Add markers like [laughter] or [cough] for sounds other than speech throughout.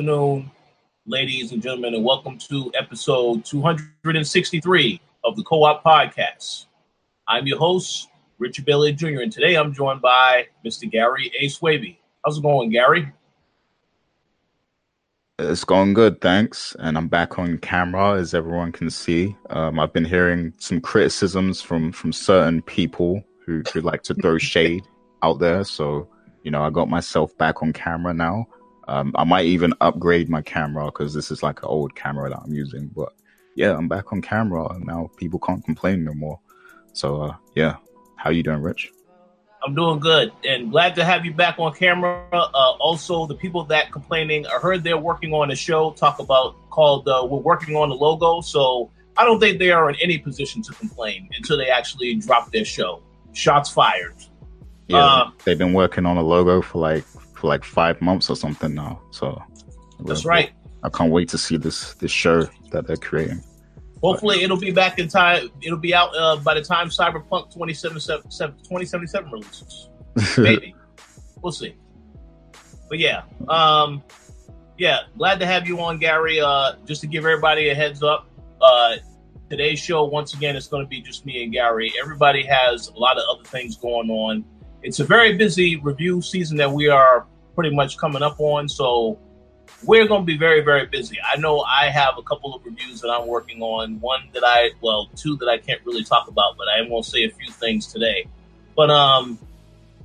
afternoon, ladies and gentlemen, and welcome to episode 263 of the Co op Podcast. I'm your host, Richard Bailey Jr., and today I'm joined by Mr. Gary A. Swaby. How's it going, Gary? It's going good, thanks. And I'm back on camera, as everyone can see. Um, I've been hearing some criticisms from from certain people who, who like to throw [laughs] shade out there. So, you know, I got myself back on camera now. Um, I might even upgrade my camera because this is like an old camera that I'm using. But yeah, I'm back on camera and now. People can't complain no more. So uh, yeah, how you doing, Rich? I'm doing good and glad to have you back on camera. Uh, also, the people that complaining, I heard they're working on a show talk about called uh, "We're Working on the Logo." So I don't think they are in any position to complain until they actually drop their show. Shots fired. Yeah, uh, they've been working on a logo for like for like five months or something now. So that's right. I can't wait to see this this show that they're creating. Hopefully, but, it'll be back in time. It'll be out uh, by the time Cyberpunk 2077, 2077 releases. [laughs] Maybe we'll see. But yeah, um, yeah, glad to have you on, Gary. Uh, just to give everybody a heads up, uh, today's show once again is going to be just me and Gary. Everybody has a lot of other things going on. It's a very busy review season that we are pretty much coming up on. So we're going to be very, very busy. I know I have a couple of reviews that I'm working on. One that I, well, two that I can't really talk about, but I am going to say a few things today. But um,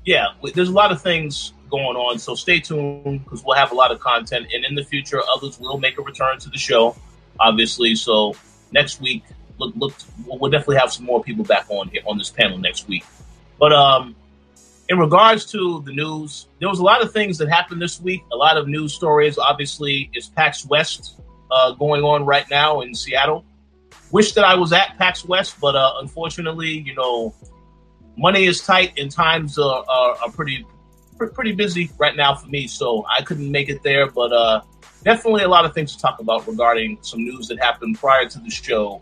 yeah, there's a lot of things going on. So stay tuned because we'll have a lot of content. And in the future, others will make a return to the show, obviously. So next week, look, look, we'll definitely have some more people back on here on this panel next week. But um, in regards to the news, there was a lot of things that happened this week. A lot of news stories. Obviously, it's PAX West uh, going on right now in Seattle. Wish that I was at PAX West, but uh, unfortunately, you know, money is tight and times are, are, are, pretty pretty busy right now for me. So I couldn't make it there, but uh, definitely a lot of things to talk about regarding some news that happened prior to the show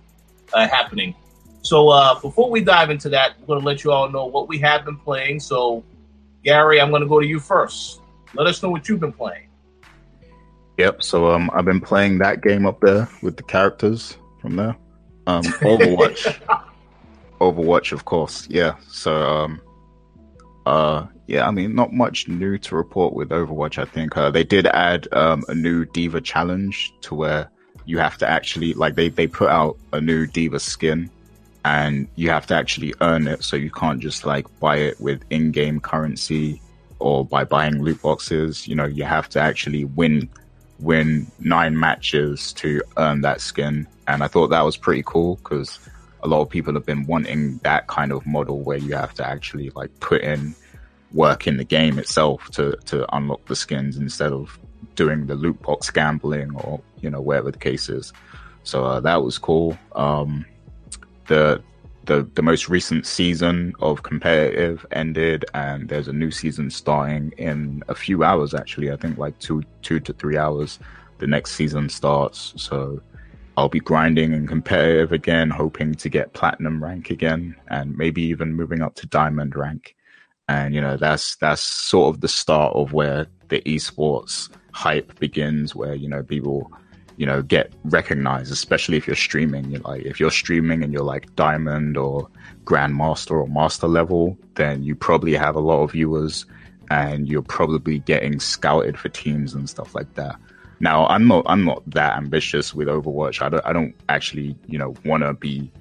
uh, happening. So uh, before we dive into that, we're going to let you all know what we have been playing. So, Gary, I'm going to go to you first. Let us know what you've been playing. Yep. So um, I've been playing that game up there with the characters from there. Um, Overwatch. [laughs] Overwatch, of course. Yeah. So um, uh, yeah. I mean, not much new to report with Overwatch. I think uh, they did add um, a new D.Va challenge to where you have to actually like they they put out a new D.Va skin and you have to actually earn it. So you can't just like buy it with in-game currency or by buying loot boxes. You know, you have to actually win win nine matches to earn that skin. And I thought that was pretty cool because a lot of people have been wanting that kind of model where you have to actually like put in work in the game itself to to unlock the skins instead of doing the loot box gambling or you know whatever the case is. So uh, that was cool. Um, the the the most recent season of competitive ended and there's a new season starting in a few hours actually. I think like two two to three hours the next season starts. So i'll be grinding and competitive again hoping to get platinum rank again and maybe even moving up to diamond rank. And you know that's that's sort of the start of where the esports hype begins where you know people you know, get recognized, especially if you're streaming. You're like, if you're streaming and you're like diamond or grandmaster or master level, then you probably have a lot of viewers and you're probably getting scouted for teams and stuff like that. Now, I'm not, I'm not that ambitious with Overwatch. I don't, I don't actually, you know, want to be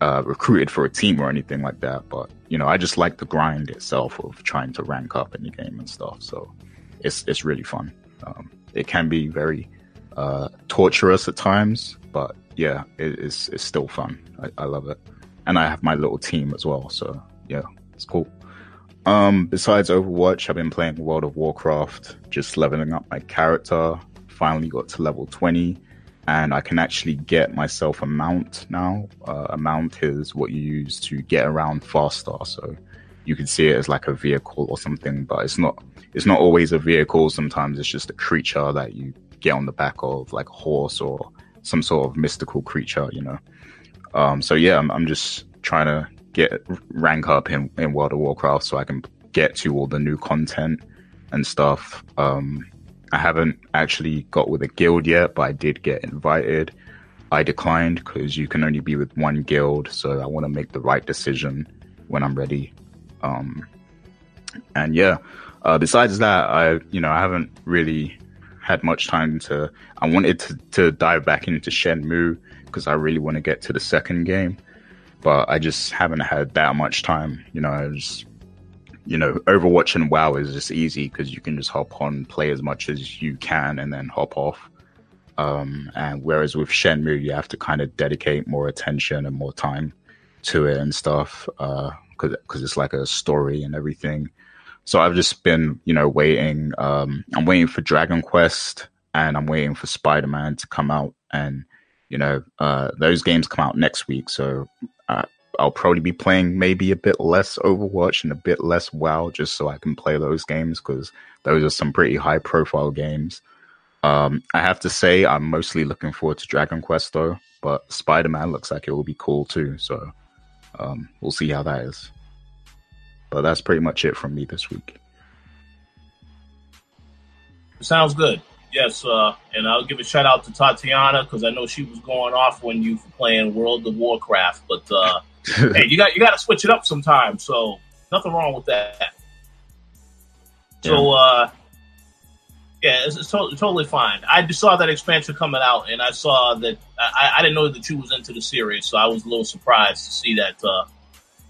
uh, recruited for a team or anything like that. But you know, I just like the grind itself of trying to rank up in the game and stuff. So it's, it's really fun. Um, it can be very uh, torturous at times, but yeah, it, it's it's still fun. I, I, love it, and I have my little team as well. So yeah, it's cool. Um, besides Overwatch, I've been playing World of Warcraft, just leveling up my character. Finally got to level 20, and I can actually get myself a mount now. Uh, a mount is what you use to get around faster. So you can see it as like a vehicle or something, but it's not. It's not always a vehicle. Sometimes it's just a creature that you get on the back of, like a horse or some sort of mystical creature. You know. Um, so yeah, I'm, I'm just trying to get rank up in, in World of Warcraft so I can get to all the new content and stuff. Um, I haven't actually got with a guild yet, but I did get invited. I declined because you can only be with one guild, so I want to make the right decision when I'm ready. Um, and yeah, uh, besides that, I you know I haven't really had much time to. I wanted to, to dive back into Shenmue because I really want to get to the second game but I just haven't had that much time. You know, just, you know, Overwatch and WoW is just easy because you can just hop on, play as much as you can, and then hop off. Um, and whereas with Shenmue, you have to kind of dedicate more attention and more time to it and stuff because uh, because it's like a story and everything. So I've just been, you know, waiting. Um, I'm waiting for Dragon Quest and I'm waiting for Spider Man to come out and you know, uh, those games come out next week, so uh, I'll probably be playing maybe a bit less Overwatch and a bit less WoW just so I can play those games because those are some pretty high profile games. Um, I have to say, I'm mostly looking forward to Dragon Quest though, but Spider Man looks like it will be cool too, so um, we'll see how that is. But that's pretty much it from me this week. Sounds good. Yes, uh, and I'll give a shout out to Tatiana because I know she was going off when you were playing World of Warcraft. But uh, [laughs] hey, you got you got to switch it up sometimes. So nothing wrong with that. Yeah. So uh, yeah, it's, it's to- totally fine. I just saw that expansion coming out, and I saw that I, I, didn't know that you was into the series, so I was a little surprised to see that uh,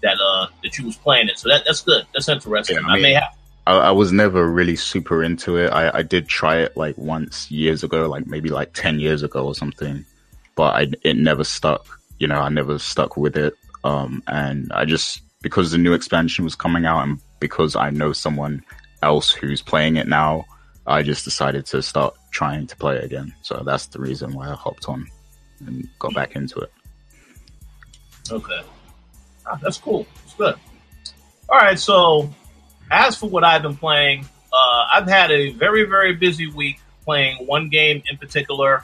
that uh, that you was playing it. So that that's good. That's interesting. Yeah, I, mean, I may have I, I, was never really super into it. I, I did try it like once years ago, like maybe like 10 years ago or something, but I, it never stuck. You know, I never stuck with it. Um, and I just, because the new expansion was coming out and because I know someone else who's playing it now, I just decided to start trying to play it again. So that's the reason why I hopped on and got back into it. Okay. Ah, that's cool. It's good. All right. So as for what I've been playing, uh, I've had a very, very busy week playing one game in particular.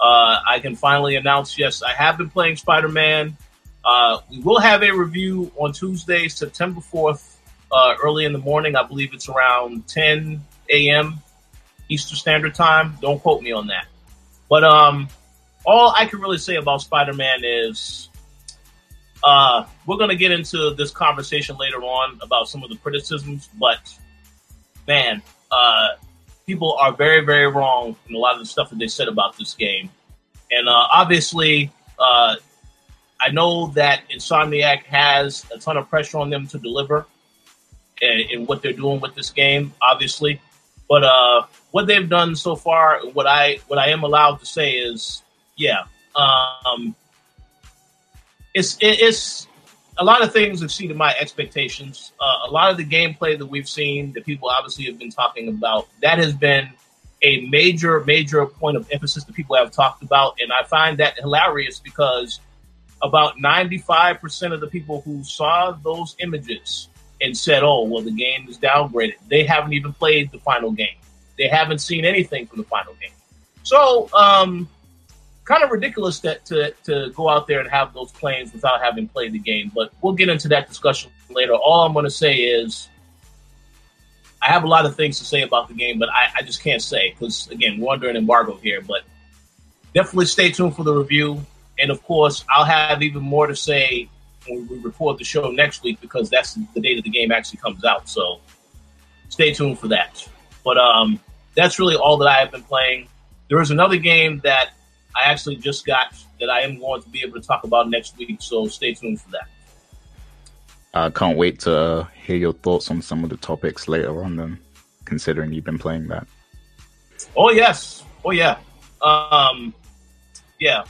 Uh, I can finally announce, yes, I have been playing Spider Man. Uh, we will have a review on Tuesday, September 4th, uh, early in the morning. I believe it's around 10 a.m. Eastern Standard Time. Don't quote me on that. But um, all I can really say about Spider Man is uh, we're going to get into this conversation later on about some of the criticisms, but man, uh, people are very, very wrong in a lot of the stuff that they said about this game. And uh, obviously, uh, I know that Insomniac has a ton of pressure on them to deliver in, in what they're doing with this game, obviously. But uh, what they've done so far, what I what I am allowed to say is, yeah, um, it's it's a lot of things exceeded my expectations. Uh, a lot of the gameplay that we've seen that people obviously have been talking about that has been a major major point of emphasis that people have talked about, and I find that hilarious because about ninety five percent of the people who saw those images and said, "Oh, well, the game is downgraded," they haven't even played the final game. They haven't seen anything from the final game. So, um, kind of ridiculous that to to go out there and have those claims without having played the game. But we'll get into that discussion later. All I'm going to say is I have a lot of things to say about the game, but I, I just can't say because again we're under an embargo here. But definitely stay tuned for the review, and of course I'll have even more to say when we record the show next week because that's the day that the game actually comes out. So stay tuned for that. But um, that's really all that I have been playing. There is another game that I actually just got that I am going to be able to talk about next week. So stay tuned for that. I can't wait to hear your thoughts on some of the topics later on. Then, considering you've been playing that. Oh yes. Oh yeah. Um, yeah.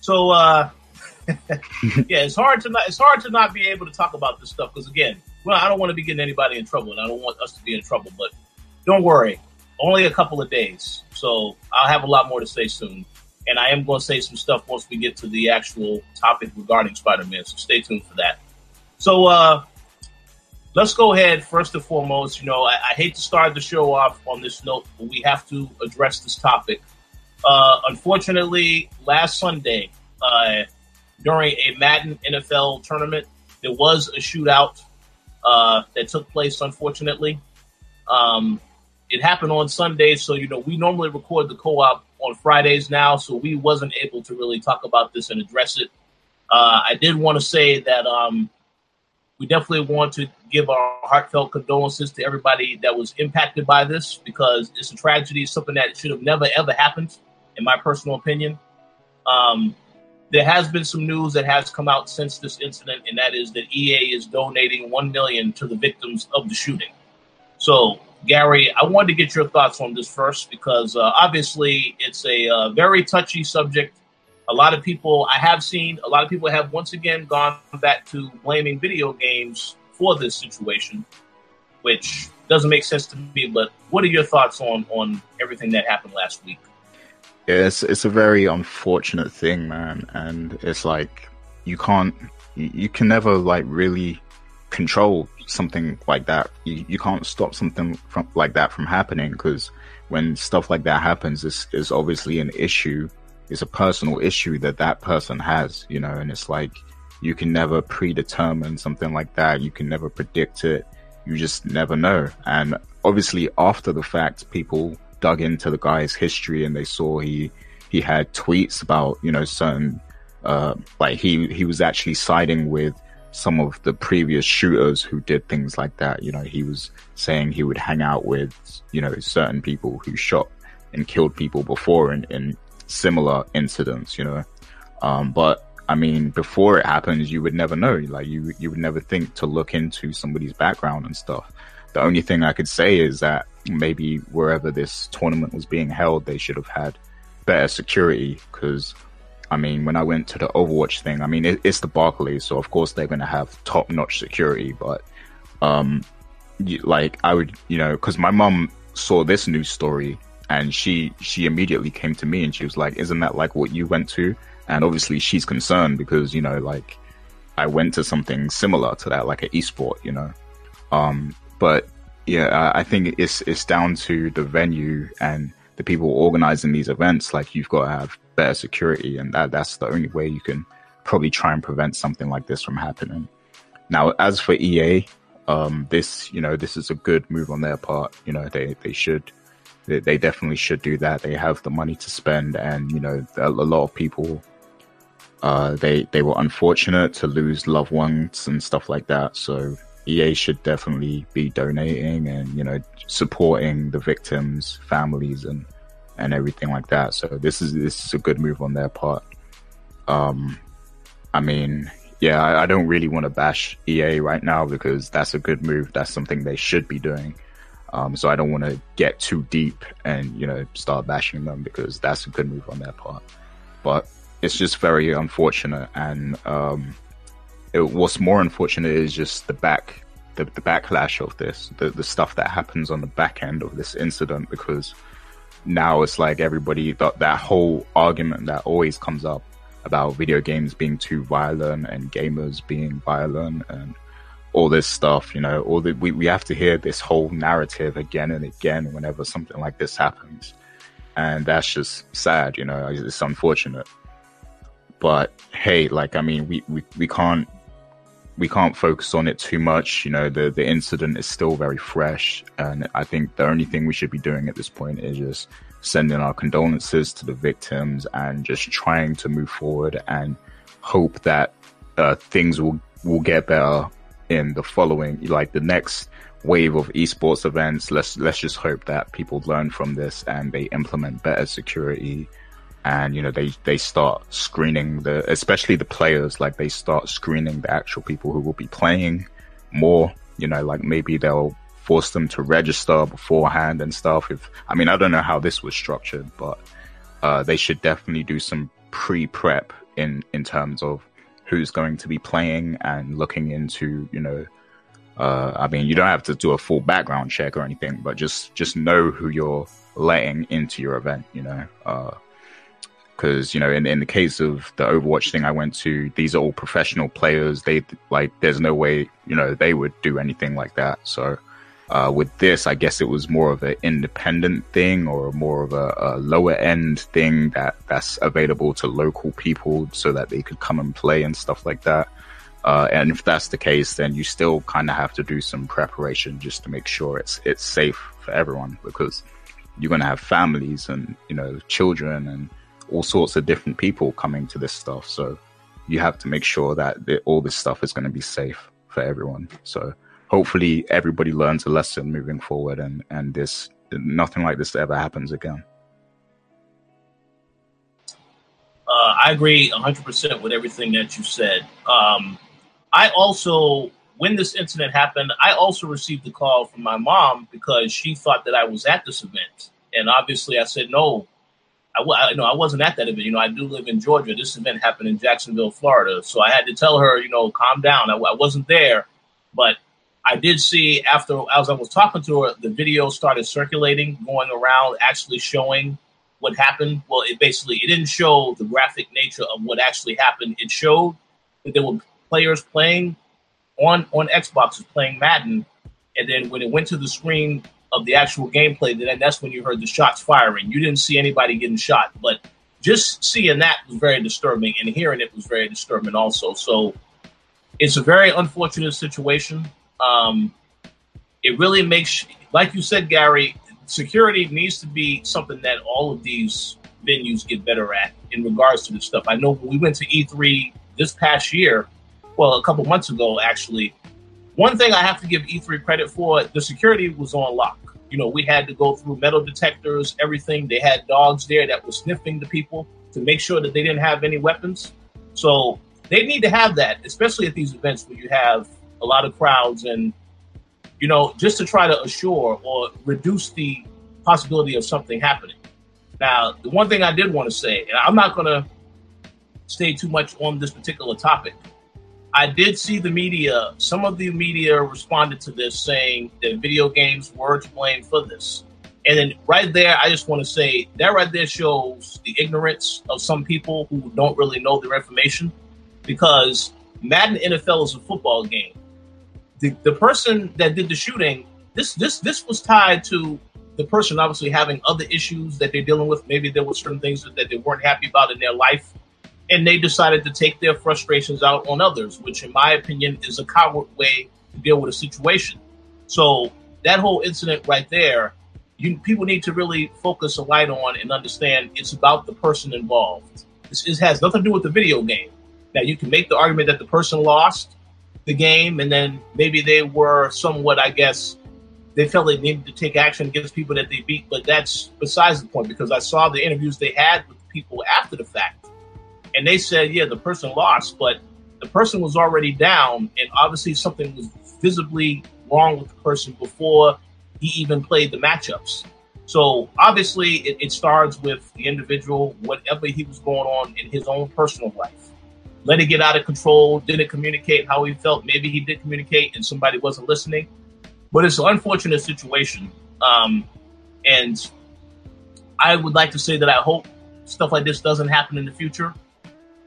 So uh, [laughs] yeah, it's hard to not it's hard to not be able to talk about this stuff because again, well, I don't want to be getting anybody in trouble, and I don't want us to be in trouble. But don't worry, only a couple of days, so I'll have a lot more to say soon. And I am going to say some stuff once we get to the actual topic regarding Spider-Man. So stay tuned for that. So uh, let's go ahead first and foremost. You know, I, I, hate to start the show off on this note, but we have to address this topic. Uh, unfortunately, last Sunday uh, during a Madden NFL tournament, there was a shootout uh, that took place. Unfortunately, um, it happened on Sunday, so you know we normally record the co-op on Fridays now, so we wasn't able to really talk about this and address it. Uh, I did want to say that um, we definitely want to give our heartfelt condolences to everybody that was impacted by this because it's a tragedy, something that should have never ever happened, in my personal opinion. Um, there has been some news that has come out since this incident, and that is that EA is donating one million to the victims of the shooting. So, Gary, I wanted to get your thoughts on this first because uh, obviously it's a uh, very touchy subject a lot of people I have seen, a lot of people have once again gone back to blaming video games for this situation, which doesn't make sense to me. But what are your thoughts on on everything that happened last week? Yeah, it's it's a very unfortunate thing, man, and it's like you can't, you, you can never like really control something like that. You, you can't stop something from like that from happening because when stuff like that happens, it's, it's obviously an issue it's a personal issue that that person has, you know, and it's like you can never predetermine something like that. You can never predict it. You just never know. And obviously, after the fact, people dug into the guy's history and they saw he he had tweets about you know certain uh, like he he was actually siding with some of the previous shooters who did things like that. You know, he was saying he would hang out with you know certain people who shot and killed people before and, and similar incidents, you know. Um, but I mean, before it happens, you would never know. Like you, you would never think to look into somebody's background and stuff. The only thing I could say is that maybe wherever this tournament was being held, they should have had better security. Because, I mean, when I went to the Overwatch thing, I mean, it, it's the Barclays, so of course they're going to have top notch security. But, um, like I would, you know, because my mom saw this news story and she she immediately came to me and she was like, "Isn't that like what you went to?" And obviously she's concerned because you know like I went to something similar to that, like an esport, you know. Um, but yeah, I think it's it's down to the venue and the people organizing these events. Like you've got to have better security, and that that's the only way you can probably try and prevent something like this from happening. Now, as for EA, um, this you know this is a good move on their part. You know they they should they, they definitely should do that. They have the money to spend, and you know, a, a lot of people, uh, they they were unfortunate to lose loved ones and stuff like that. So EA should definitely be donating and you know supporting the victims' families and and everything like that. So this is this is a good move on their part. Um, I mean, yeah, I, I don't really want to bash EA right now because that's a good move. That's something they should be doing. Um, so I don't want to get too deep and you know start bashing them because that's a good move on their part. But it's just very unfortunate, and um, it, what's more unfortunate is just the back the, the backlash of this, the the stuff that happens on the back end of this incident because now it's like everybody that that whole argument that always comes up about video games being too violent and gamers being violent and all this stuff, you know, all the, we, we have to hear this whole narrative again and again whenever something like this happens. And that's just sad, you know, it's unfortunate. But hey, like, I mean, we, we, we can't, we can't focus on it too much. You know, the, the incident is still very fresh. And I think the only thing we should be doing at this point is just sending our condolences to the victims and just trying to move forward and hope that uh, things will, will get better in the following, like the next wave of esports events. Let's let's just hope that people learn from this and they implement better security, and you know they they start screening the, especially the players, like they start screening the actual people who will be playing more. You know, like maybe they'll force them to register beforehand and stuff. If I mean, I don't know how this was structured, but uh, they should definitely do some pre prep in in terms of who's going to be playing and looking into, you know, Uh, I mean, you don't have to do a full background check or anything, but just just know who you're letting into your event. You know, because you know, in in the case of the Overwatch thing I went to, these are all professional players. They like, there's no way you know they would do anything like that. So. Uh, with this, I guess it was more of an independent thing or more of a, a, lower end thing that that's available to local people so that they could come and play and stuff like that. Uh, and if that's the case, then you still kind of have to do some preparation just to make sure it's it's safe for everyone because you're going to have families and you know children and all sorts of different people coming to this stuff. So you have to make sure that all this stuff is going to be safe for everyone. So hopefully everybody learns a lesson moving forward and and this nothing like this ever happens again. Uh, I agree 100% with everything that you said. Um, I also, when this incident happened, I also received a call from my mom because she thought that I was at this event, and obviously I said no. I, I no, I wasn't at that event. You know, I do live in Georgia. This event happened in Jacksonville, Florida. So I had to tell her, you know, calm down. I, I wasn't there, but I did see after as I was talking to her, the video started circulating, going around, actually showing what happened. Well, it basically it didn't show the graphic nature of what actually happened. It showed that there were players playing on on Xboxes playing Madden, and then when it went to the screen of the actual gameplay, then that's when you heard the shots firing. You didn't see anybody getting shot, but just seeing that was very disturbing, and hearing it was very disturbing also. So it's a very unfortunate situation. Um, it really makes, like you said, Gary, security needs to be something that all of these venues get better at in regards to this stuff. I know when we went to E3 this past year, well, a couple months ago, actually. One thing I have to give E3 credit for, the security was on lock. You know, we had to go through metal detectors, everything. They had dogs there that were sniffing the people to make sure that they didn't have any weapons. So they need to have that, especially at these events where you have a lot of crowds and, you know, just to try to assure or reduce the possibility of something happening. Now, the one thing I did want to say, and I'm not going to stay too much on this particular topic, I did see the media, some of the media responded to this saying that video games were to blame for this. And then right there, I just want to say that right there shows the ignorance of some people who don't really know their information because Madden NFL is a football game. The, the person that did the shooting, this this this was tied to the person obviously having other issues that they're dealing with. Maybe there were certain things that they weren't happy about in their life and they decided to take their frustrations out on others, which, in my opinion, is a coward way to deal with a situation. So that whole incident right there, you, people need to really focus a light on and understand it's about the person involved. This is, has nothing to do with the video game. Now you can make the argument that the person lost the game, and then maybe they were somewhat, I guess, they felt they needed to take action against people that they beat. But that's besides the point because I saw the interviews they had with people after the fact and they said, yeah, the person lost, but the person was already down, and obviously something was visibly wrong with the person before he even played the matchups. So obviously, it, it starts with the individual, whatever he was going on in his own personal life. Let it get out of control, didn't communicate how he felt. Maybe he did communicate and somebody wasn't listening. But it's an unfortunate situation. Um, and I would like to say that I hope stuff like this doesn't happen in the future.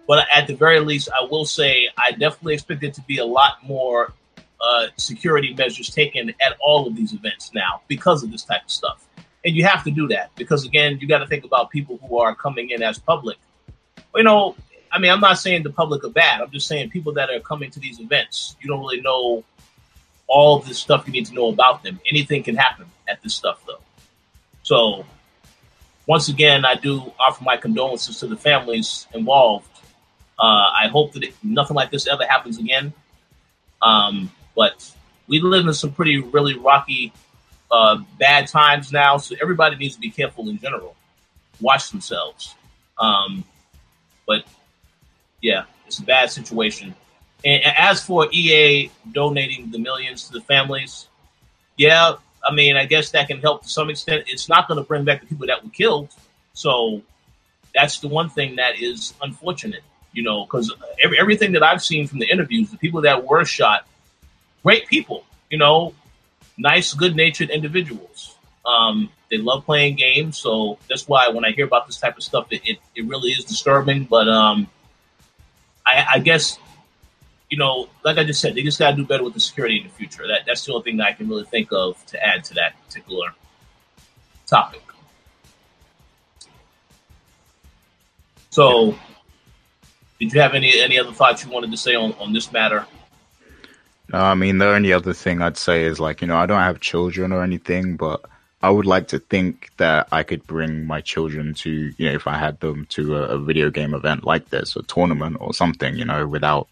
But at the very least, I will say I definitely expect it to be a lot more uh, security measures taken at all of these events now because of this type of stuff. And you have to do that because, again, you got to think about people who are coming in as public. You know, I mean, I'm not saying the public are bad. I'm just saying people that are coming to these events, you don't really know all of this stuff you need to know about them. Anything can happen at this stuff, though. So, once again, I do offer my condolences to the families involved uh, I hope that it, nothing like this ever happens again. Um, but we live in some pretty really rocky, uh, bad times now, so everybody needs to be careful in general. Watch themselves. Um, but yeah, it's a bad situation. And as for EA donating the millions to the families, yeah, I mean, I guess that can help to some extent. It's not going to bring back the people that were killed. So that's the one thing that is unfortunate you know, because every, everything that I've seen from the interviews, the people that were shot, great people. you know, nice, good natured individuals. Um, they love playing games, so that's why when I hear about this type of stuff, it, it, it really is disturbing. But um, I, I guess you know, like I just said, they just got to do better with the security in the future. That that's the only thing that I can really think of to add to that particular topic. So, did you have any any other thoughts you wanted to say on on this matter? No, I mean the only other thing I'd say is like you know I don't have children or anything, but I would like to think that I could bring my children to you know if I had them to a, a video game event like this, a tournament or something, you know, without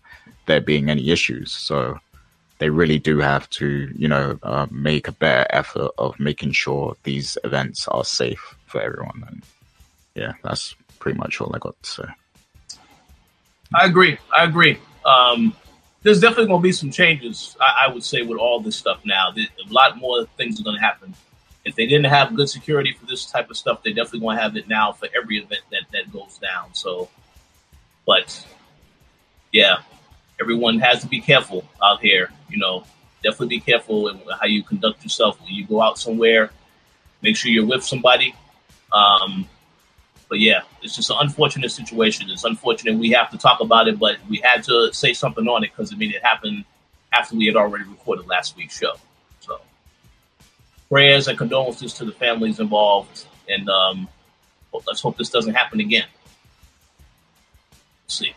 there being any issues. So they really do have to, you know, uh, make a better effort of making sure these events are safe for everyone. And yeah, that's pretty much all I got to say. I agree. I agree. Um, there's definitely going to be some changes, I, I, would say, with all this stuff now. A lot more things are going to happen. If they didn't have good security for this type of stuff, they definitely going to have it now for every event that, that goes down. So, but yeah, everyone has to be careful out here. You know, definitely be careful in how you conduct yourself when you go out somewhere. Make sure you're with somebody. Um, but yeah, it's just an unfortunate situation. It's unfortunate we have to talk about it, but we had to say something on it because I mean it happened after we had already recorded last week's show. So prayers and condolences to the families involved, and um, let's hope this doesn't happen again. Let's see.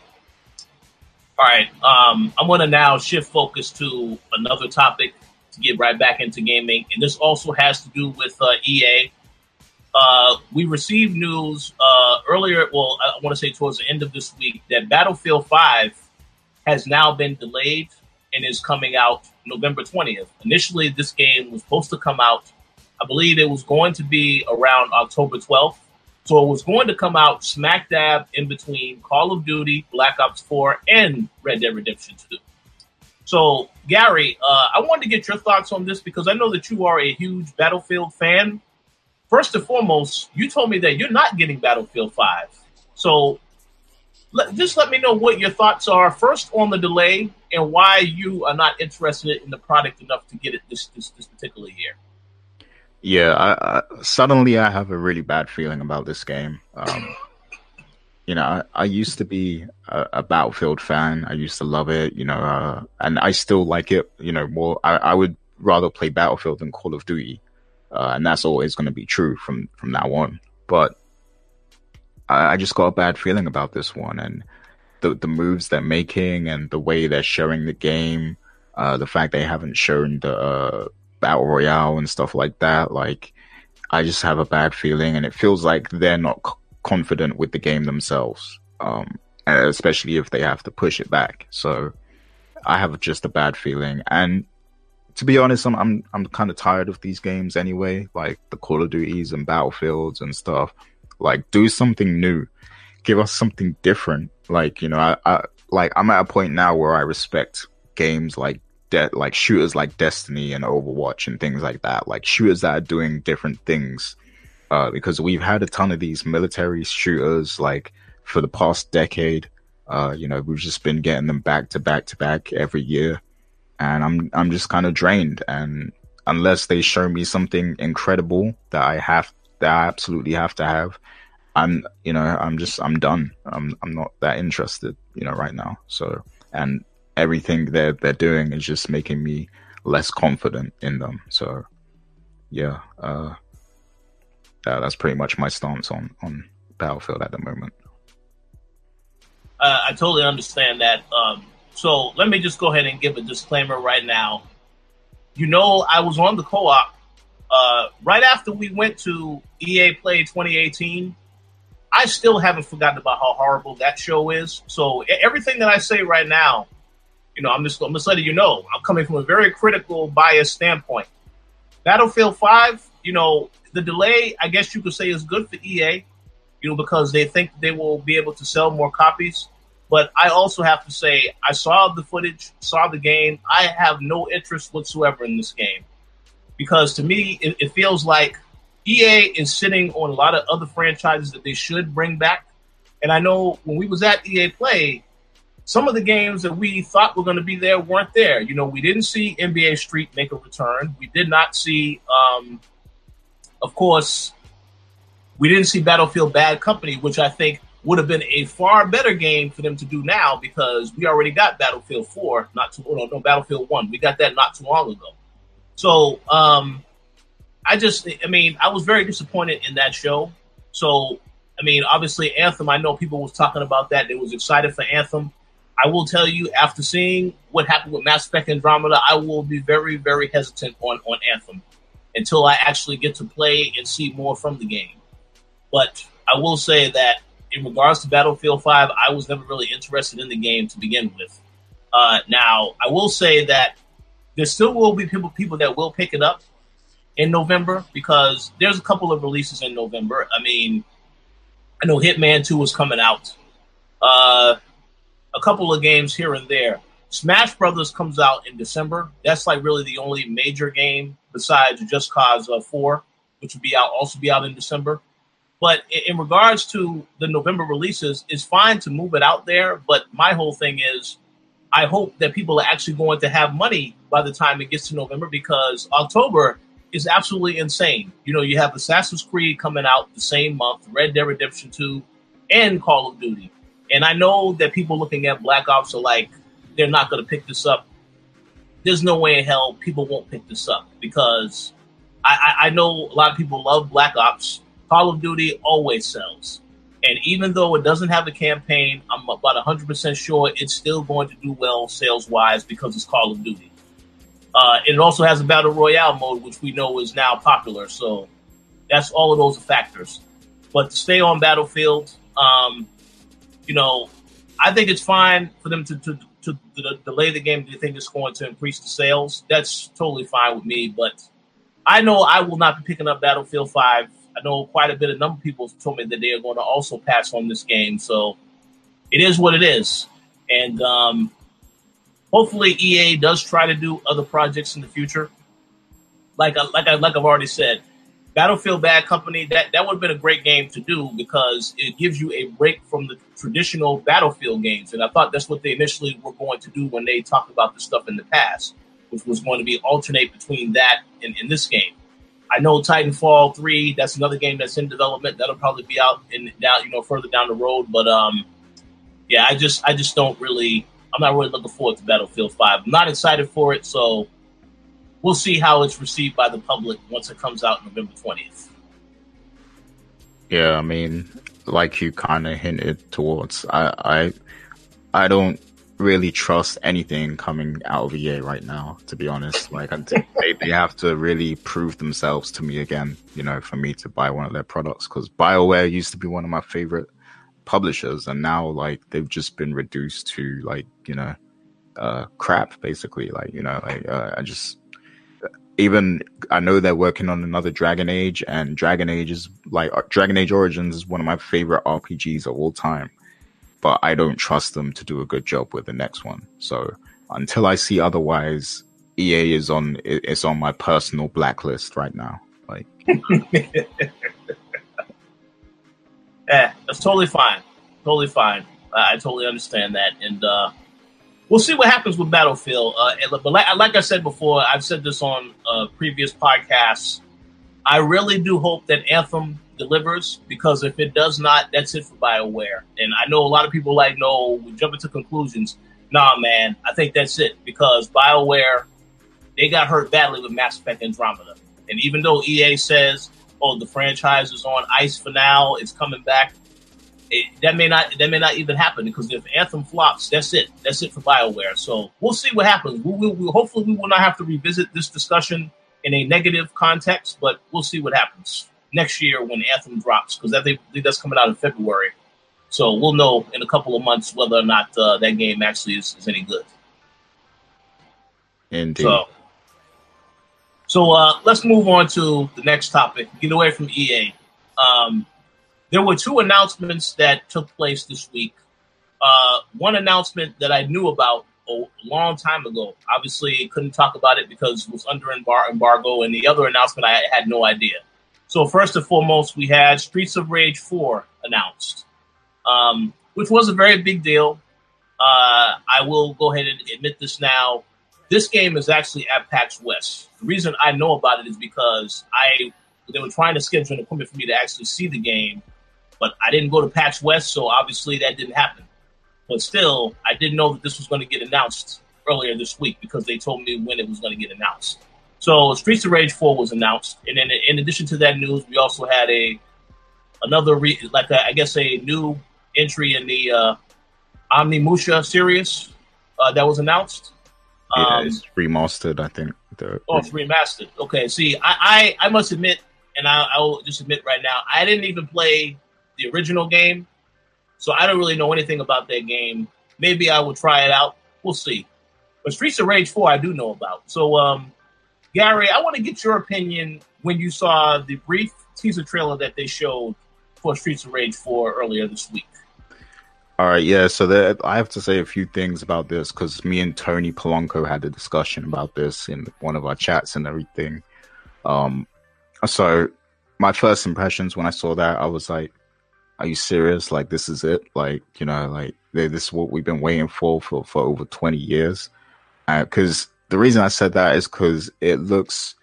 All right. Um, I'm going to now shift focus to another topic to get right back into gaming. And this also has to do with uh, EA. Uh, we received news uh, earlier, well, I want to say towards the end of this week, that Battlefield 5 has now been delayed and is coming out November 20th. Initially, this game was supposed to come out, I believe it was going to be around October 12th. So it was going to come out smack dab in between Call of Duty, Black Ops 4, and Red Dead Redemption 2. So, Gary, uh, I wanted to get your thoughts on this because I know that you are a huge Battlefield fan. First and foremost, you told me that you're not getting Battlefield 5. So, let, just let me know what your thoughts are first on the delay and why you are not interested in the product enough to get it this, this, this particular year. Yeah, I, I, suddenly I have a really bad feeling about this game. Um, you know, I, I, used to be a, a, Battlefield fan. I used to love it, you know, uh, and I still like it. You know, more. I, I would rather play Battlefield than Call of Duty, uh, and that's always going to be true from from now on. But I, I, just got a bad feeling about this one, and the the moves they're making, and the way they're showing the game. Uh, the fact they haven't shown the uh, battle royale and stuff like that. Like, I just have a bad feeling, and it feels like they're not c- confident with the game themselves, um, especially if they have to push it back. So, I have just a bad feeling, and to be honest, I'm I'm I'm kind of tired of these games anyway, like the Call of Duties and Battlefields and stuff. Like, do something new, give us something different. Like, you know, I, I like I'm at a point now where I respect games like de- like shooters like Destiny and Overwatch and things like that, like shooters that are doing different things. Uh, because we've had a ton of these military shooters like for the past decade. Uh, you know, we've just been getting them back to back to back every year, and I'm I'm just kind of drained. And unless they show me something incredible that I have that I absolutely have to have, I'm you know I'm just I'm done. I'm I'm not that interested, you know, right now. So and everything they're they're doing is just making me less confident in them. So yeah, uh, that's pretty much my stance on on Battlefield at the moment. Uh, I totally understand that. Um, so let me just go ahead and give a disclaimer right now. You know, I was on the co-op uh, right after we went to EA Play 2018. I still haven't forgotten about how horrible that show is. So everything that I say right now you know, I'm just, I'm just letting you know, I'm coming from a very critical, biased standpoint. Battlefield 5, you know, the delay, I guess you could say, is good for EA, you know, because they think they will be able to sell more copies. But I also have to say, I saw the footage, saw the game. I have no interest whatsoever in this game because to me, it, it feels like EA is sitting on a lot of other franchises that they should bring back. And I know when we was at EA Play, some of the games that we thought were going to be there weren't there. You know, we didn't see NBA Street make a return. We did not see, um, of course, we didn't see Battlefield Bad Company, which I think would have been a far better game for them to do now because we already got Battlefield 4, not too, oh, no, no, Battlefield 1. We got that not too long ago. So, um, I just, I mean, I was very disappointed in that show. So, I mean, obviously, Anthem, I know people was talking about that. They was excited for Anthem. I will tell you, after seeing what happened with Mass Effect Andromeda, I will be very, very hesitant on, on Anthem until I actually get to play and see more from the game. But I will say that in regards to Battlefield 5, I was never really interested in the game to begin with. Uh, now, I will say that there still will be people people that will pick it up in November because there's a couple of releases in November. I mean, I know Hitman 2 is coming out. Uh, a couple of games here and there. Smash Brothers comes out in December. That's like really the only major game besides Just Cause uh, 4, which will be out also be out in December. But in regards to the November releases, it's fine to move it out there. But my whole thing is, I hope that people are actually going to have money by the time it gets to November because October is absolutely insane. You know, you have Assassin's Creed coming out the same month, Red Dead Redemption 2, and Call of Duty. And I know that people looking at Black Ops are like, they're not going to pick this up. There's no way in hell people won't pick this up because I, I, I know a lot of people love Black Ops Call of Duty always sells. And even though it doesn't have a campaign, I'm about 100% sure it's still going to do well sales wise because it's Call of Duty. Uh, it also has a battle royale mode, which we know is now popular. So that's all of those factors. But to stay on Battlefield, um, you know, I think it's fine for them to, to, to, to delay the game. Do you think it's going to increase the sales? That's totally fine with me. But I know I will not be picking up Battlefield 5 I know quite a bit of number of people told me that they are going to also pass on this game. So it is what it is. And um, hopefully EA does try to do other projects in the future. Like I, like I, like I've already said, Battlefield Bad Company that that would have been a great game to do because it gives you a break from the traditional Battlefield games, and I thought that's what they initially were going to do when they talked about the stuff in the past, which was going to be alternate between that and in this game. I know Titanfall three. That's another game that's in development. That'll probably be out in down, you know, further down the road. But um, yeah, I just I just don't really. I'm not really looking forward to Battlefield Five. I'm not excited for it, so we'll see how it's received by the public once it comes out November twentieth. Yeah, I mean, like you kind of hinted towards, I I I don't really trust anything coming out of EA right now, to be honest. Like, they, they have to really prove themselves to me again, you know, for me to buy one of their products. Because BioWare used to be one of my favorite publishers, and now, like, they've just been reduced to, like, you know, uh, crap, basically. Like, you know, like, uh, I just. Even I know they're working on another Dragon Age, and Dragon Age is like Dragon Age Origins is one of my favorite RPGs of all time but I don't trust them to do a good job with the next one. So until I see otherwise, EA is on it's on my personal blacklist right now. Like, [laughs] yeah, that's totally fine, totally fine. I, I totally understand that, and uh, we'll see what happens with Battlefield. Uh, but like, like I said before, I've said this on uh, previous podcasts. I really do hope that Anthem delivers because if it does not, that's it for BioWare. And I know a lot of people like, no, we jump into conclusions. Nah, man, I think that's it because BioWare, they got hurt badly with Mass Effect Andromeda. And even though EA says, oh, the franchise is on ice for now, it's coming back, it, that may not that may not even happen because if Anthem flops, that's it. That's it for BioWare. So we'll see what happens. We will we, hopefully we will not have to revisit this discussion in a negative context, but we'll see what happens next year when Anthem drops because I think, that's coming out in February. So we'll know in a couple of months whether or not uh, that game actually is, is, any good. Indeed. So, so uh, let's move on to the next topic. Get away from EA. Um, there were two announcements that took place this week. Uh, one announcement that I knew about a long time ago. Obviously, couldn't talk about it because it was under embargo, and the other announcement I had no idea. So first and foremost, we had Streets of Rage 4 announced, um, which was a very big deal. Uh, I will go ahead and admit this now. This game is actually at PAX West. The reason I know about it is because I they were trying to schedule an appointment for me to actually see the game, but I didn't go to PAX West, so obviously that didn't happen. But still, I didn't know that this was going to get announced earlier this week because they told me when it was going to get announced. So Streets of Rage 4 was announced, and then in addition to that news, we also had a another re- like a, I guess a new entry in the uh, Onimusha series uh, that was announced. Um, yeah, it's remastered, I think. The, oh, it's remastered. Okay, see, I, I, I must admit, and I, I will just admit right now, I didn't even play the original game, so I don't really know anything about that game. Maybe I will try it out. We'll see. But Streets of Rage 4, I do know about. So, um, Gary, I want to get your opinion when you saw the brief teaser trailer that they showed for Streets of Rage 4 earlier this week. All right, yeah. So there, I have to say a few things about this because me and Tony Polanco had a discussion about this in one of our chats and everything. Um, so my first impressions when I saw that, I was like, "Are you serious? Like this is it? Like you know, like this is what we've been waiting for for for over twenty years." Because uh, the reason I said that is because it looks,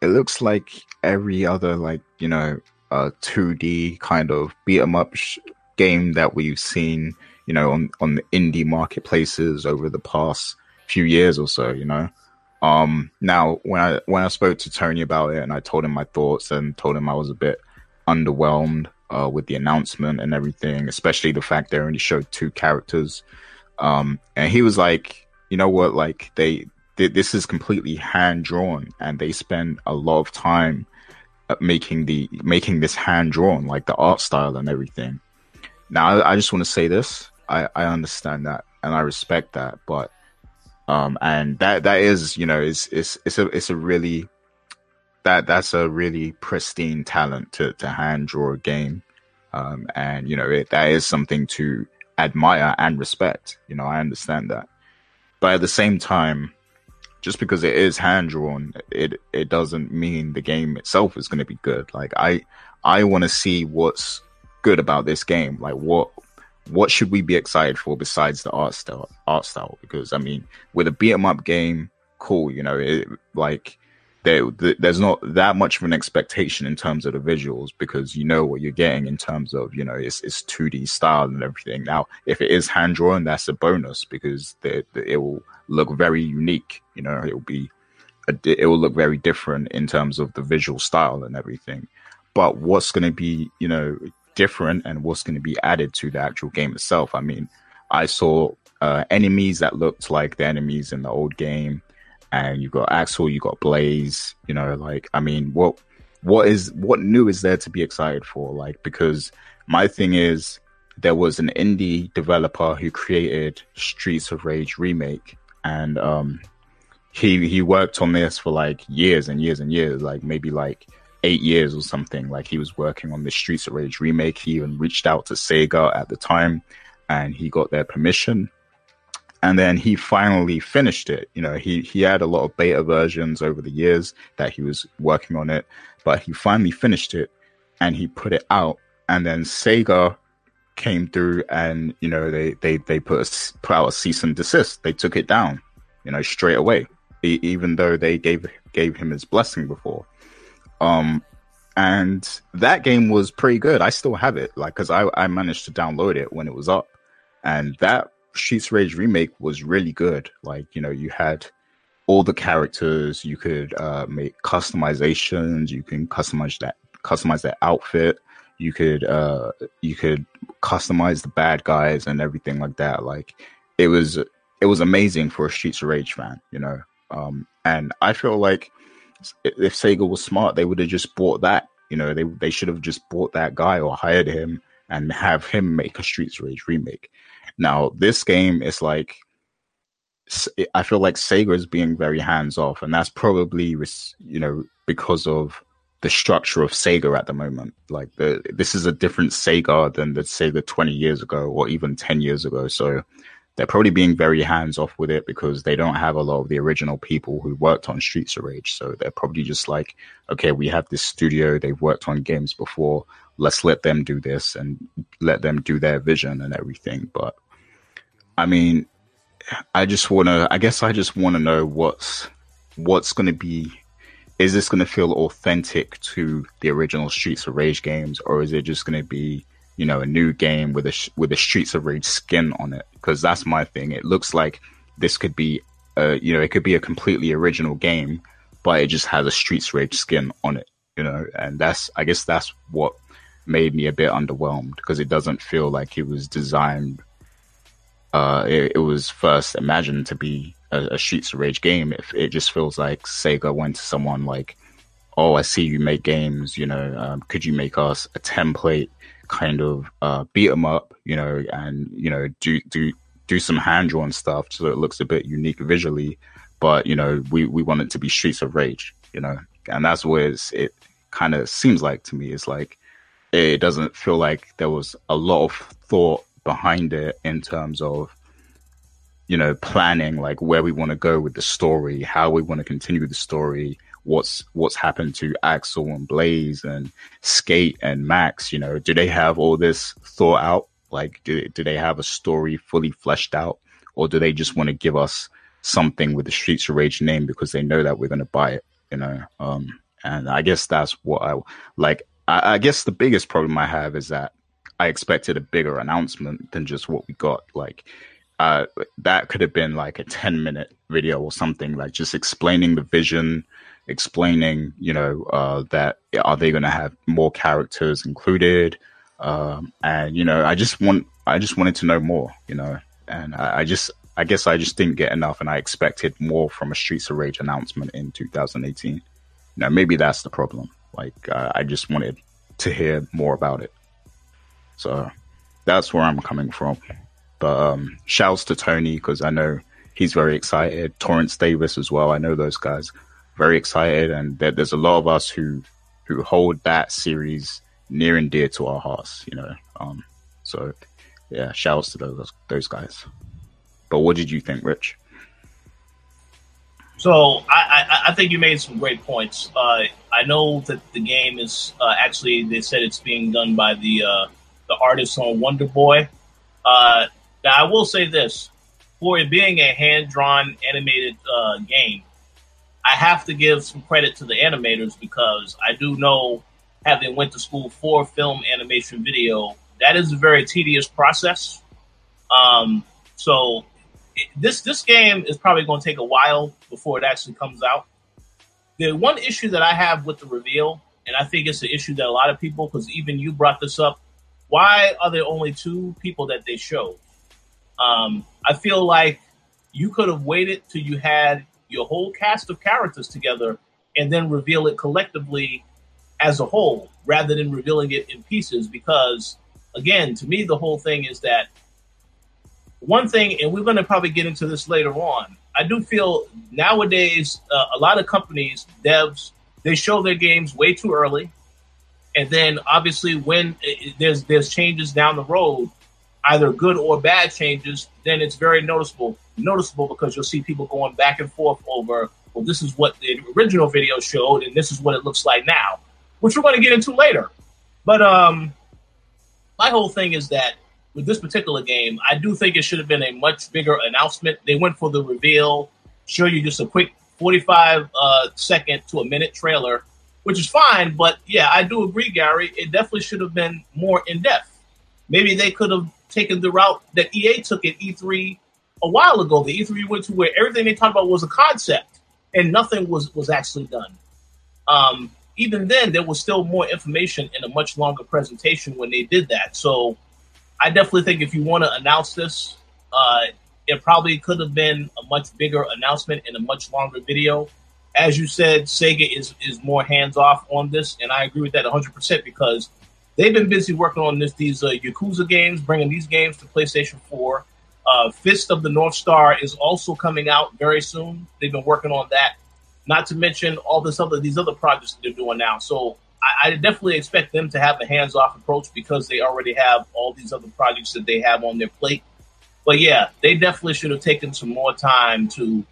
it looks like every other like you know, uh, two D kind of beat 'em up sh- game that we've seen, you know, on on the indie marketplaces over the past few years or so, you know. Um, now when I when I spoke to Tony about it and I told him my thoughts and told him I was a bit underwhelmed uh, with the announcement and everything, especially the fact they only showed two characters. Um, and he was like, you know what, like they, they this is completely hand drawn and they spend a lot of time making the making this hand drawn, like the art style and everything. Now, I, I just want to say this. I, I understand that and I respect that, but um, and that that is, you know, it's it's it's a it's a really that that's a really pristine talent to to hand draw a game, um, and you know, it, that is something to admire and respect. You know, I understand that, but at the same time, just because it is hand drawn, it it doesn't mean the game itself is going to be good. Like I I want to see what's good about this game? Like what what should we be excited for besides the art style? Art style, because I mean, with a beat 'em up game, cool. You know, it, like there, there's not that much of an expectation in terms of the visuals because you know what you're getting in terms of you know it's it's 2D style and everything. Now, if it is hand drawn, that's a bonus because the, the, it will look very unique. You know, it will be it will look very different in terms of the visual style and everything. But what's going to be, you know, different and what's going to be added to the actual game itself. I mean, I saw uh, enemies that looked like the enemies in the old game, and you got Axel, you got Blaze. You know, like I mean, what what is what new is there to be excited for? Like because my thing is there was an indie developer who created Streets of Rage remake, and um, he he worked on this for like years and years and years, like maybe like eight years or something. Like he was working on the Streets of Rage remake. He even reached out to Sega at the time and he got their permission. And then he finally finished it. You know, he, he had a lot of beta versions over the years that he was working on it, but he finally finished it and he put it out. And then Sega came through and, you know, they, they, they put, a, put out a cease and desist. They took it down, you know, straight away, even though they gave, gave him his blessing before. Um, and that game was pretty good. I still have it, like, cause I, I managed to download it when it was up. And that Streets Rage remake was really good. Like, you know, you had all the characters, you could uh, make customizations, you can customize that, customize that outfit. You could, uh, you could customize the bad guys and everything like that. Like, it was, it was amazing for a Streets of Rage fan, you know. Um, and I feel like if Sega was smart, they would have just bought that. You know, they they should have just bought that guy or hired him and have him make a Streets Rage remake. Now, this game is like, I feel like Sega is being very hands off, and that's probably you know because of the structure of Sega at the moment. Like the this is a different Sega than the Sega 20 years ago or even 10 years ago. So they're probably being very hands off with it because they don't have a lot of the original people who worked on Streets of Rage. So they're probably just like, okay, we have this studio, they've worked on games before, let's let them do this and let them do their vision and everything. But I mean, I just want to. I guess I just want to know what's what's going to be. Is this going to feel authentic to the original Streets of Rage games, or is it just going to be, you know, a new game with a with a Streets of Rage skin on it? Because that's my thing. It looks like this could be, a, you know, it could be a completely original game, but it just has a Streets of Rage skin on it, you know, and that's I guess that's what made me a bit underwhelmed because it doesn't feel like it was designed uh, it, it, was first imagined to be a, a Streets of Rage game. If it just feels like Sega went to someone like, "Oh, I see you make games. You know, um, could you make us a template kind of uh, beat 'em up? You know, and you know, do do do some hand drawn stuff so it looks a bit unique visually, but you know, we we want it to be Streets of Rage. You know, and that's where it kind of seems like to me. It's like it doesn't feel like there was a lot of thought behind it in terms of you know planning like where we want to go with the story how we want to continue the story what's what's happened to axel and blaze and skate and max you know do they have all this thought out? Like do, do they have a story fully fleshed out? Or do they just want to give us something with the streets of rage name because they know that we're going to buy it you know? Um and i guess that's what i like I, I guess the biggest problem i have is that I expected a bigger announcement than just what we got. Like uh, that could have been like a 10 minute video or something, like just explaining the vision, explaining, you know, uh, that are they going to have more characters included? Um, and, you know, I just want, I just wanted to know more, you know, and I, I just, I guess I just didn't get enough and I expected more from a Streets of Rage announcement in 2018. You know, maybe that's the problem. Like, uh, I just wanted to hear more about it. So that's where I'm coming from. But um, shouts to Tony because I know he's very excited. Torrance Davis as well. I know those guys very excited, and there, there's a lot of us who who hold that series near and dear to our hearts. You know, um, so yeah, shouts to those those guys. But what did you think, Rich? So I, I, I think you made some great points. Uh, I know that the game is uh, actually they said it's being done by the uh, the artist on Wonder Boy. Now, I will say this for it being a hand drawn animated uh, game, I have to give some credit to the animators because I do know, having went to school for film animation video, that is a very tedious process. Um, so it, this this game is probably going to take a while before it actually comes out. The one issue that I have with the reveal, and I think it's an issue that a lot of people, because even you brought this up, why are there only two people that they showed? Um, I feel like you could have waited till you had your whole cast of characters together and then reveal it collectively as a whole rather than revealing it in pieces because again to me the whole thing is that one thing and we're going to probably get into this later on i do feel nowadays uh, a lot of companies devs they show their games way too early. And then obviously when there's there's changes down the road, either good or bad changes, then it's very noticeable. Noticeable because you'll see people going back and forth over, well, this is what the original video showed, and this is what it looks like now, which we're going to get into later. But um, my whole thing is that with this particular game, I do think it should have been a much bigger announcement. They went for the reveal, show you just a quick 45 uh, second to a minute trailer which is fine. But yeah, I do agree, Gary. It definitely should have been more in depth. Maybe they could have taken the route that EA took at E3 a while ago. The E3 went to where everything they talked about was a concept and nothing was was actually done. Um, even then, there was still more information in a much longer presentation when they did that. So I definitely think if you want to announce this, uh, it probably could have been a much bigger announcement in a much longer video as you said, Sega is is more hands off on this, and I agree with that 100 percent because they've been busy working on this these uh, Yakuza games, bringing these games to PlayStation 4. Uh, Fist of the North Star is also coming out very soon. They've been working on that. Not to mention all this other these other projects that they're doing now. So I, I definitely expect them to have a hands off approach because they already have all these other projects that they have on their plate. But yeah, they definitely should have taken some more time to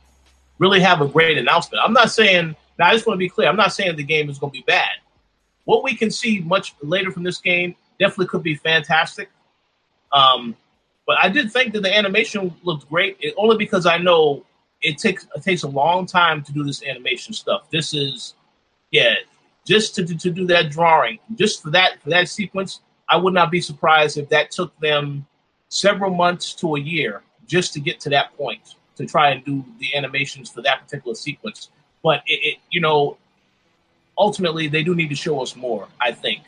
really have a great announcement. I'm not saying now. I just want to be clear. I'm not saying the game is going to be bad. What we can see much later from this game definitely could be fantastic. Um, But I did think that the animation looked great, it, only because I know it takes it takes a long time to do this animation stuff. This is, yeah, just to, to do that drawing, just for that for that sequence, I would not be surprised if that took them several months to a year just to get to that point to try and do the animations for that particular sequence. But it, it you know, ultimately they do need to show us more. I think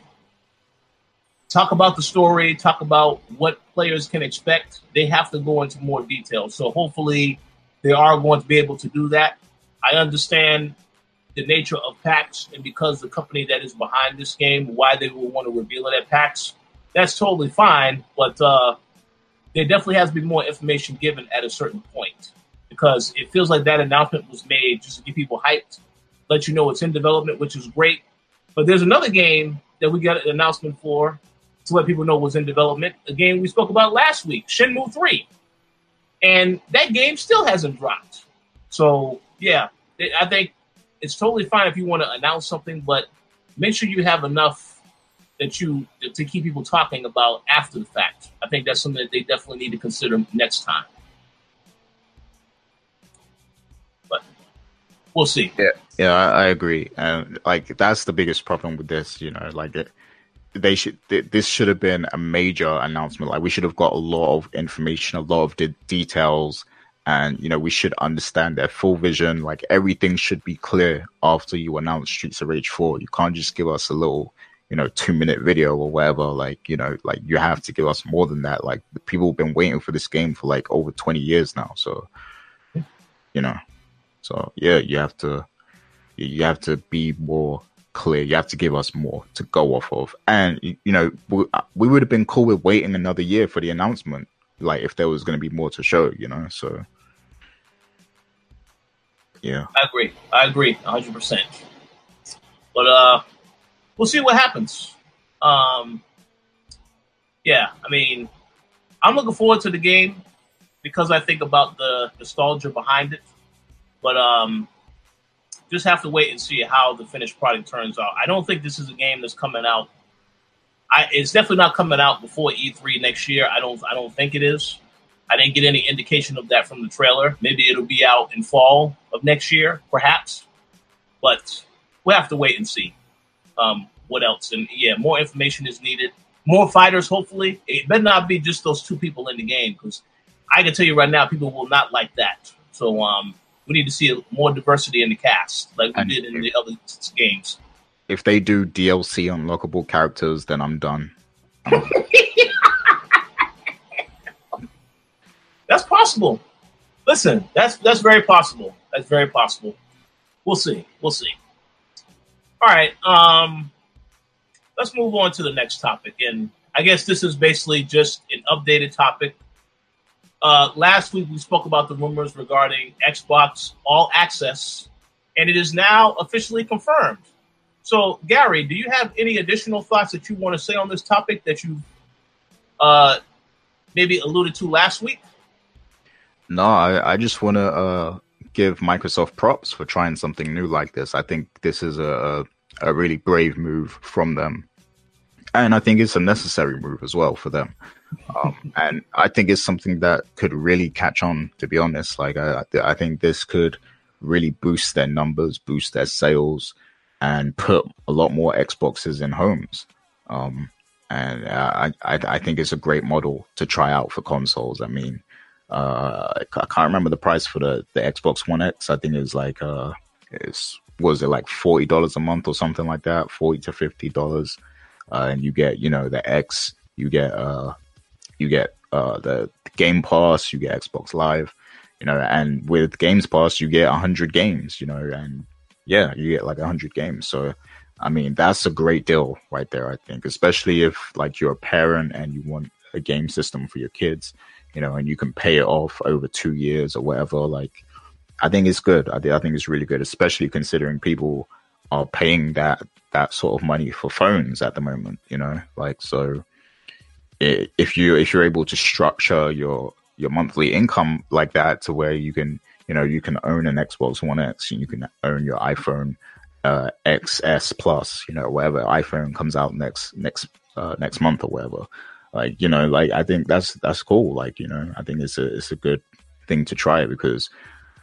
talk about the story, talk about what players can expect. They have to go into more detail. So hopefully they are going to be able to do that. I understand the nature of PAX and because the company that is behind this game, why they will want to reveal it at PAX. That's totally fine, but uh, there definitely has to be more information given at a certain point because it feels like that announcement was made just to get people hyped, let you know it's in development, which is great. But there's another game that we got an announcement for to let people know was in development. A game we spoke about last week, Shenmue 3. And that game still hasn't dropped. So, yeah, I think it's totally fine if you want to announce something, but make sure you have enough that you to keep people talking about after the fact. I think that's something that they definitely need to consider next time. We'll see. Yeah, yeah, I, I agree, and like that's the biggest problem with this. You know, like it, they should this should have been a major announcement. Like we should have got a lot of information a lot of the details and you know we should understand their full vision. Like everything should be clear after you announce streets of rage 4 you can't just give us a little you know two minute video or whatever. Like you know like you have to give us more than that. Like the people have been waiting for this game for like over 20 years now. So you know so yeah you have to you have to be more clear. You have to give us more to go off of. And, you know, we, we would have been cool with waiting another year for the announcement, like if there was going to be more to show, you know? So, yeah. I agree. I agree 100%. But, uh, we'll see what happens. Um, yeah, I mean, I'm looking forward to the game because I think about the nostalgia behind it. But, um, just have to wait and see how the finished product turns out. I don't think this is a game that's coming out. I, it's definitely not coming out before E3 next year. I don't. I don't think it is. I didn't get any indication of that from the trailer. Maybe it'll be out in fall of next year, perhaps. But we'll have to wait and see um, what else. And yeah, more information is needed. More fighters, hopefully. It better not be just those two people in the game because I can tell you right now, people will not like that. So um, we need to see more diversity in the cast, like we and did in if, the other games. If they do DLC unlockable characters, then I'm done. [laughs] that's possible. Listen, that's that's very possible. That's very possible. We'll see. We'll see. All right. Um, let's move on to the next topic, and I guess this is basically just an updated topic uh, last week we spoke about the rumors regarding Xbox All Access, and it is now officially confirmed. So, Gary, do you have any additional thoughts that you want to say on this topic that you uh, maybe alluded to last week? No, I, I just want to uh, give Microsoft props for trying something new like this. I think this is a, a really brave move from them. And I think it's a necessary move as well for them. Um, and I think it's something that could really catch on. To be honest, like I, I think this could really boost their numbers, boost their sales, and put a lot more Xboxes in homes. Um, and I, I, I think it's a great model to try out for consoles. I mean, uh, I can't remember the price for the, the Xbox One X. I think it was like uh, it's was it like forty dollars a month or something like that, forty to fifty dollars, uh, and you get you know the X, you get uh you get uh, the, Game Pass, you get Xbox Live, you know, and with Games Pass, you get 100 games, you know, and yeah, you get like 100 games. So, I mean, that's a great deal right there, I think, especially if like you're a parent and you want a game system for your kids, you know, and you can pay it off over two years or whatever. Like, I think it's good. I, I think it's really good, especially considering people are paying that that sort of money for phones at the moment, you know, like so if you if you're able to structure your your monthly income like that to where you can you know you can own an Xbox One X and you can own your iPhone uh, XS Plus, you know whatever iPhone comes out next next uh, next month or whatever. Like, you know, like I think that's that's cool. Like, you know, I think it's a it's a good thing to try because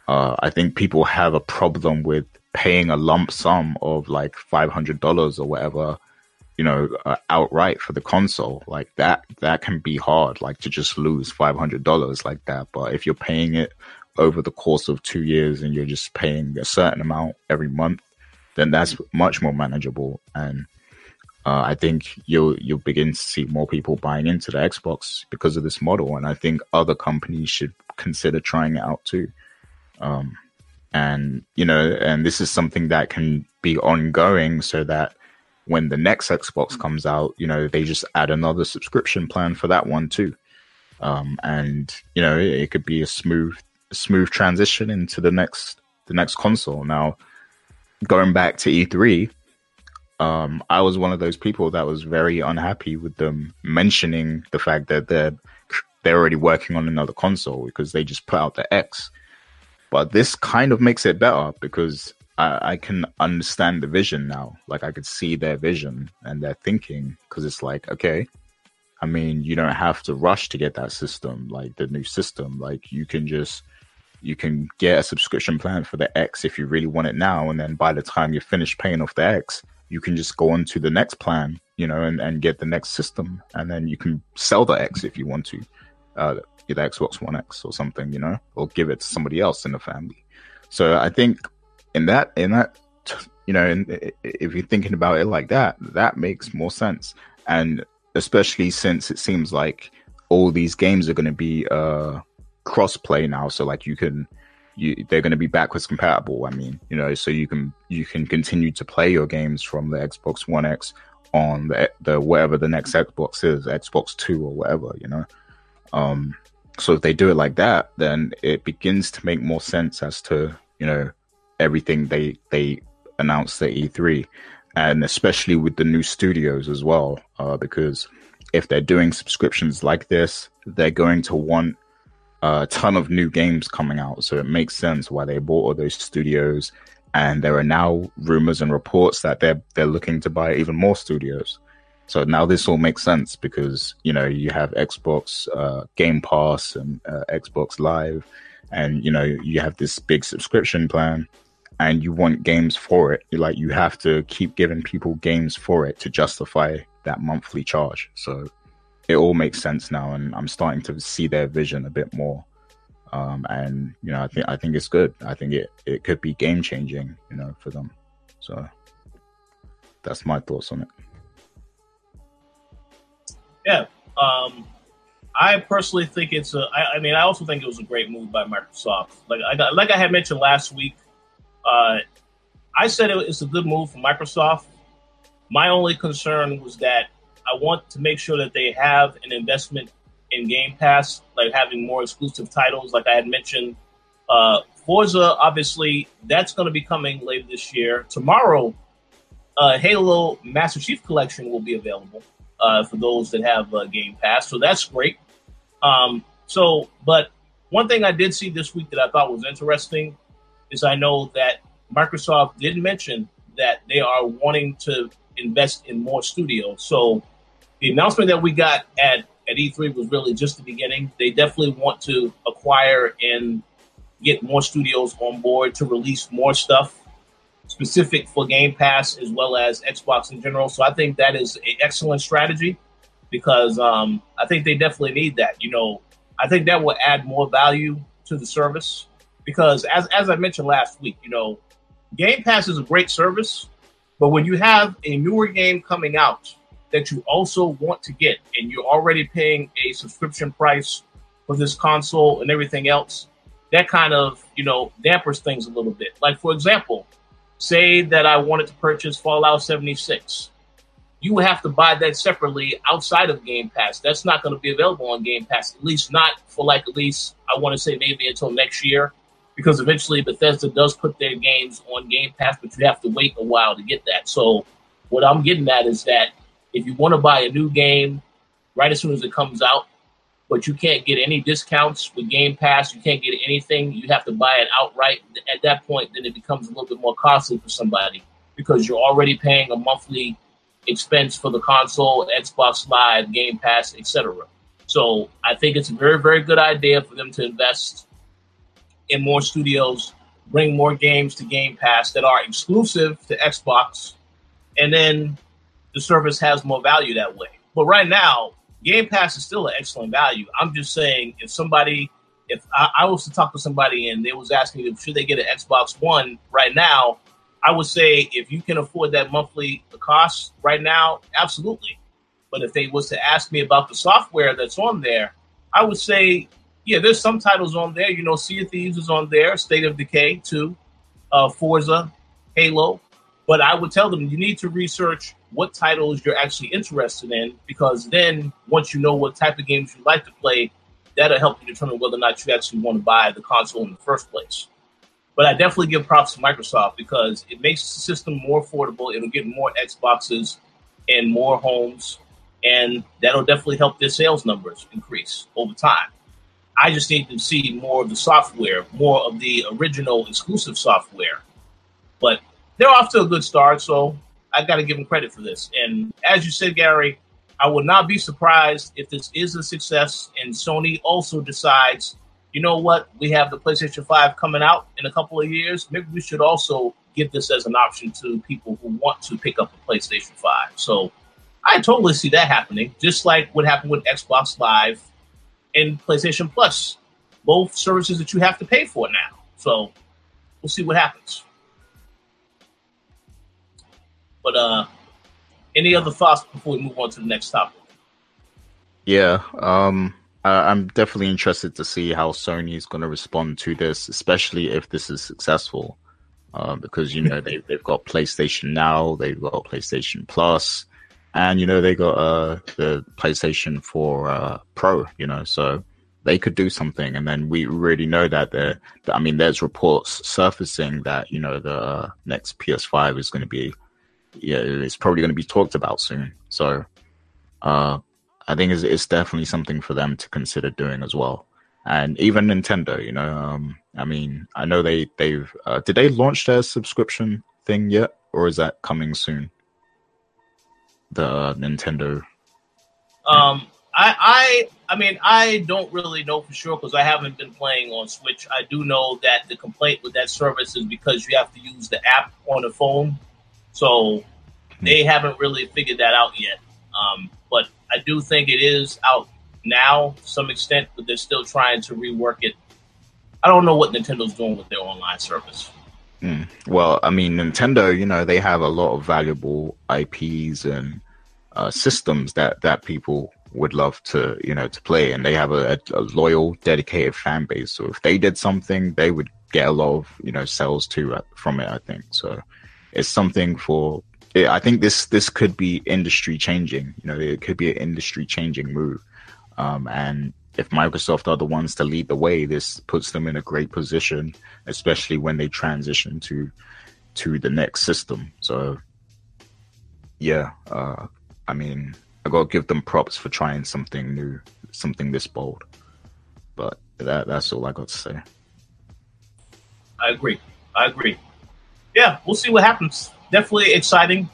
uh, I think people have a problem with paying a lump sum of like five hundred dollars or whatever, you know, uh, outright for the console. Like that, that can be hard. Like to just lose five hundred dollars like that. But if you're paying it over the course of two years and you're just paying a certain amount every month, then that's much more manageable. And uh, I think you'll you'll begin to see more people buying into the Xbox because of this model. And I think other companies should consider trying it out too. Um, and you know, and this is something that can be ongoing, so that when the next Xbox comes out, you know, they just add another subscription plan for that one too. Um, and you know, it, it could be a smooth smooth transition into the next the next console. Now, going back to E3, um, I was one of those people that was very unhappy with them mentioning the fact that they're they're already working on another console because they just put out the X. But this kind of makes it better because I, I can understand the vision now. Like I could see their vision and their thinking because it's like, okay, I mean, you don't have to rush to get that system, like the new system. Like you can just you can get a subscription plan for the X if you really want it now, and then by the time you finish paying off the X, you can just go on to the next plan, you know, and, and get the next system, and then you can sell the X if you want to, uh, the Xbox One X or something, you know, or give it to somebody else in the family. So I think in that in that you know, if you're thinking about it like that, that makes more sense, and especially since it seems like all these games are going to be uh cross-play now, so like you can you, they're going to be backwards compatible. I mean, you know, so you can you can continue to play your games from the Xbox One X on the the whatever the next Xbox is, Xbox Two or whatever, you know. Um, so if they do it like that, then it begins to make more sense as to you know everything they they announced at E3, and especially with the new studios as well, uh, because if they're doing subscriptions like this, they're going to want a ton of new games coming out. So it makes sense why they bought all those studios. And there are now rumors and reports that they're they're looking to buy even more studios. So now this all makes sense because you know you have Xbox uh, Game Pass and uh, Xbox Live, and you know you have this big subscription plan, and you want games for it. Like you have to keep giving people games for it to justify that monthly charge. So it all makes sense now, and I'm starting to see their vision a bit more. Um, and you know, I think I think it's good. I think it it could be game changing, you know, for them. So that's my thoughts on it. Yeah, um, I personally think it's a. I, I mean, I also think it was a great move by Microsoft. Like I like I had mentioned last week, uh, I said it, it's a good move for Microsoft. My only concern was that I want to make sure that they have an investment in Game Pass, like having more exclusive titles, like I had mentioned. Uh, Forza, obviously, that's going to be coming later this year. Tomorrow, uh, Halo Master Chief Collection will be available uh, for those that have uh, Game Pass, so that's great. Um, so, but one thing I did see this week that I thought was interesting is I know that Microsoft did mention that they are wanting to invest in more studios. So the announcement that we got at, at E3 was really just the beginning. They definitely want to acquire and get more studios on board to release more stuff specific for Game Pass as well as Xbox in general. So I think that is an excellent strategy because um, I think they definitely need that. You know, I think that will add more value to the service because as as I mentioned last week, you know, Game Pass is a great service, but when you have a newer game coming out that you also want to get and you're already paying a subscription price for this console and everything else, that kind of, you know, dampers things a little bit. Like, for example, say that I wanted to purchase Fallout 76. You would have to buy that separately outside of Game Pass. That's not going to be available on Game Pass, at least not for like at least, I want to say maybe until next year, because eventually Bethesda does put their games on Game Pass, but you have to wait a while to get that. So, what I'm getting at is that if you want to buy a new game right as soon as it comes out, but you can't get any discounts with Game Pass, you can't get anything, you have to buy it outright. At that point, then it becomes a little bit more costly for somebody because you're already paying a monthly expense for the console, Xbox Live, Game Pass, etc. So I think it's a very, very good idea for them to invest in more studios, bring more games to Game Pass that are exclusive to Xbox, and then the service has more value that way. But right now, Game Pass is still an excellent value. I'm just saying, if somebody, if I, I was to talk to somebody and they was asking me should they get an Xbox One right now, I would say if you can afford that monthly cost right now, absolutely. But if they was to ask me about the software that's on there, I would say, yeah, there's some titles on there. You know, Sea of Thieves is on there, State of Decay 2, uh, Forza, Halo. But I would tell them you need to research what titles you're actually interested in because then once you know what type of games you like to play, that'll help you determine whether or not you actually want to buy the console in the first place. But I definitely give props to Microsoft because it makes the system more affordable. It'll get more Xboxes and more homes, and that'll definitely help their sales numbers increase over time. I just need to see more of the software, more of the original exclusive software. But they're off to a good start, so I got to give them credit for this. And as you said, Gary, I would not be surprised if this is a success and Sony also decides you know what? We have the PlayStation 5 coming out in a couple of years. Maybe we should also give this as an option to people who want to pick up a PlayStation 5. So I totally see that happening, just like what happened with Xbox Live and PlayStation Plus, both services that you have to pay for now. So we'll see what happens. But uh any other thoughts before we move on to the next topic? Yeah, um uh, I'm definitely interested to see how Sony is going to respond to this, especially if this is successful. Uh, because you know they they've got PlayStation Now, they've got PlayStation Plus, and you know they got uh, the PlayStation 4 uh, Pro. You know, so they could do something. And then we already know that there. I mean, there's reports surfacing that you know the uh, next PS5 is going to be, yeah, it's probably going to be talked about soon. So, uh, I think it's, it's definitely something for them to consider doing as well. And even Nintendo, you know, um, I mean, I know they they've uh, did they launch their subscription thing yet, or is that coming soon? The uh, Nintendo. Um, I I I mean, I don't really know for sure because I haven't been playing on Switch. I do know that the complaint with that service is because you have to use the app on the phone, so they haven't really figured that out yet. Um, but I do think it is out now to some extent, but they're still trying to rework it. I don't know what Nintendo's doing with their online service. Mm. Well, I mean, Nintendo, you know, they have a lot of valuable IPs and uh, systems that that people would love to, you know, to play, and they have a, a, loyal, dedicated fan base. So if they did something, they would get a lot of, you know, sales too uh, from it. I think so. It's something for I think this this could be industry changing. You know, it could be an industry changing move. Um, and if Microsoft are the ones to lead the way, this puts them in a great position, especially when they transition to to the next system. So, yeah, uh, I mean, I got to give them props for trying something new, something this bold. But that that's all I got to say. I agree. I agree. Yeah, we'll see what happens definitely exciting.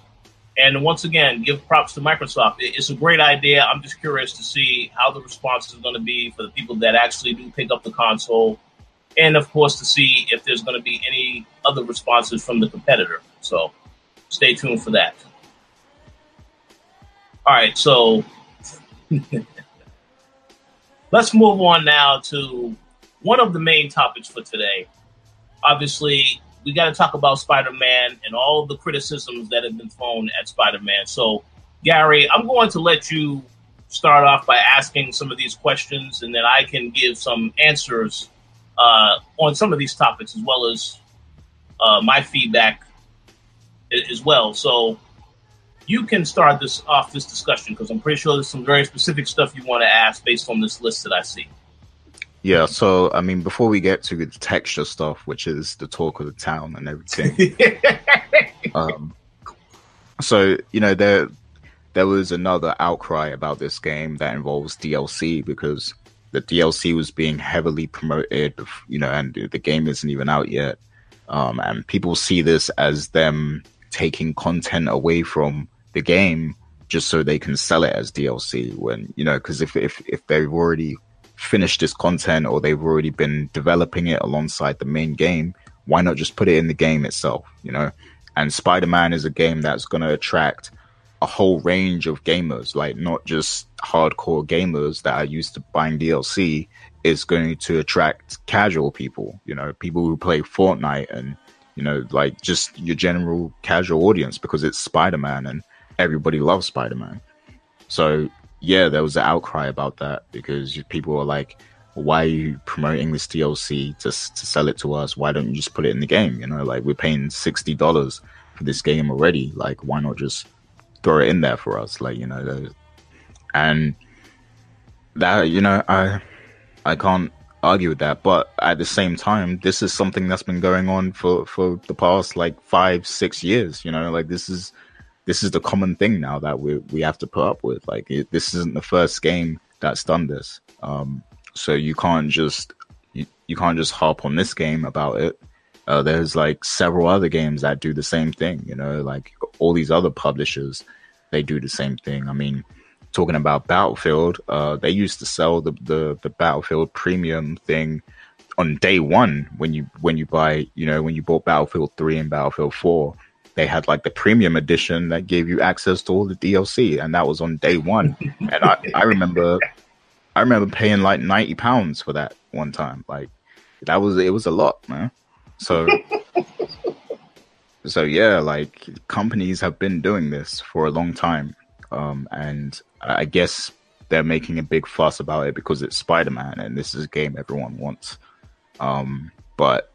And once again, give props to Microsoft. It's a great idea. I'm just curious to see how the response is going to be for the people that actually do pick up the console. And of course, to see if there's going to be any other responses from the competitor. So stay tuned for that. All right, so [laughs] let's move on now to one of the main topics for today. Obviously, we got to talk about Spider Man and all the criticisms that have been thrown at Spider Man. So, Gary, I'm going to let you start off by asking some of these questions, and then I can give some answers uh, on some of these topics as well as uh, my feedback as well. So, you can start this off this discussion because I'm pretty sure there's some very specific stuff you want to ask based on this list that I see. Yeah, so I mean, before we get to the texture stuff, which is the talk of the town and everything, [laughs] um, so you know there there was another outcry about this game that involves DLC because the DLC was being heavily promoted, you know, and the game isn't even out yet, um, and people see this as them taking content away from the game just so they can sell it as DLC when you know because if if if they've already finished this content or they've already been developing it alongside the main game, why not just put it in the game itself? You know, and Spider Man is a game that's going to attract a whole range of gamers, like not just hardcore gamers that are used to buying DLC. Is going to attract casual people, you know, people who play Fortnite and you know, like just your general casual audience because it's Spider Man and everybody loves Spider Man. So yeah, there was an outcry about that because people were like, "Why are you promoting this DLC to to sell it to us? Why don't you just put it in the game? You know, like we're paying sixty dollars for this game already. Like, why not just throw it in there for us? Like, you know, and that you know, I I can't argue with that. But at the same time, this is something that's been going on for for the past like five six years. You know, like this is this is the common thing now that we we have to put up with. Like it, this isn't the first game that's done this. Um, so you can't just you, you can't just harp on this game about it. Uh, there's like several other games that do the same thing. You know, like all these other publishers, they do the same thing. I mean, talking about Battlefield, uh, they used to sell the, the the Battlefield Premium thing on day one when you when you buy you know when you bought Battlefield three and Battlefield four they had like the premium edition that gave you access to all the DLC, and that was on day one. and I, I remember, I remember paying like ninety pounds for that one time. Like that was it was a lot, man. So, so yeah, like companies have been doing this for a long time, um, and I guess they're making a big fuss about it because it's Spider Man, and this is a game everyone wants. Um, but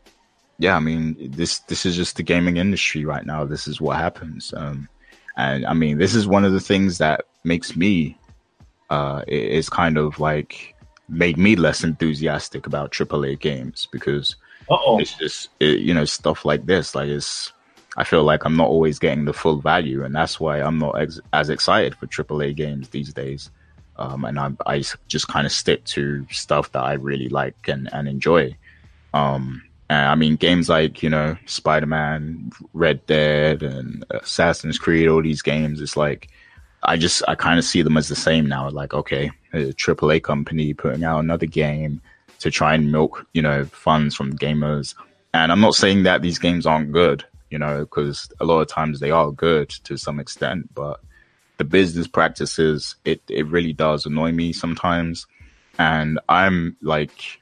yeah, I mean, this this is just the gaming industry right now. This is what happens, um, and I mean, this is one of the things that makes me uh, is kind of like made me less enthusiastic about AAA games because Uh-oh. it's just it, you know stuff like this. Like it's, I feel like I'm not always getting the full value, and that's why I'm not ex- as excited for AAA games these days. Um, and I, I just kind of stick to stuff that I really like and, and enjoy. Um, I mean, games like, you know, Spider Man, Red Dead, and Assassin's Creed, all these games, it's like, I just, I kind of see them as the same now. Like, okay, a AAA company putting out another game to try and milk, you know, funds from gamers. And I'm not saying that these games aren't good, you know, because a lot of times they are good to some extent, but the business practices, it, it really does annoy me sometimes. And I'm like,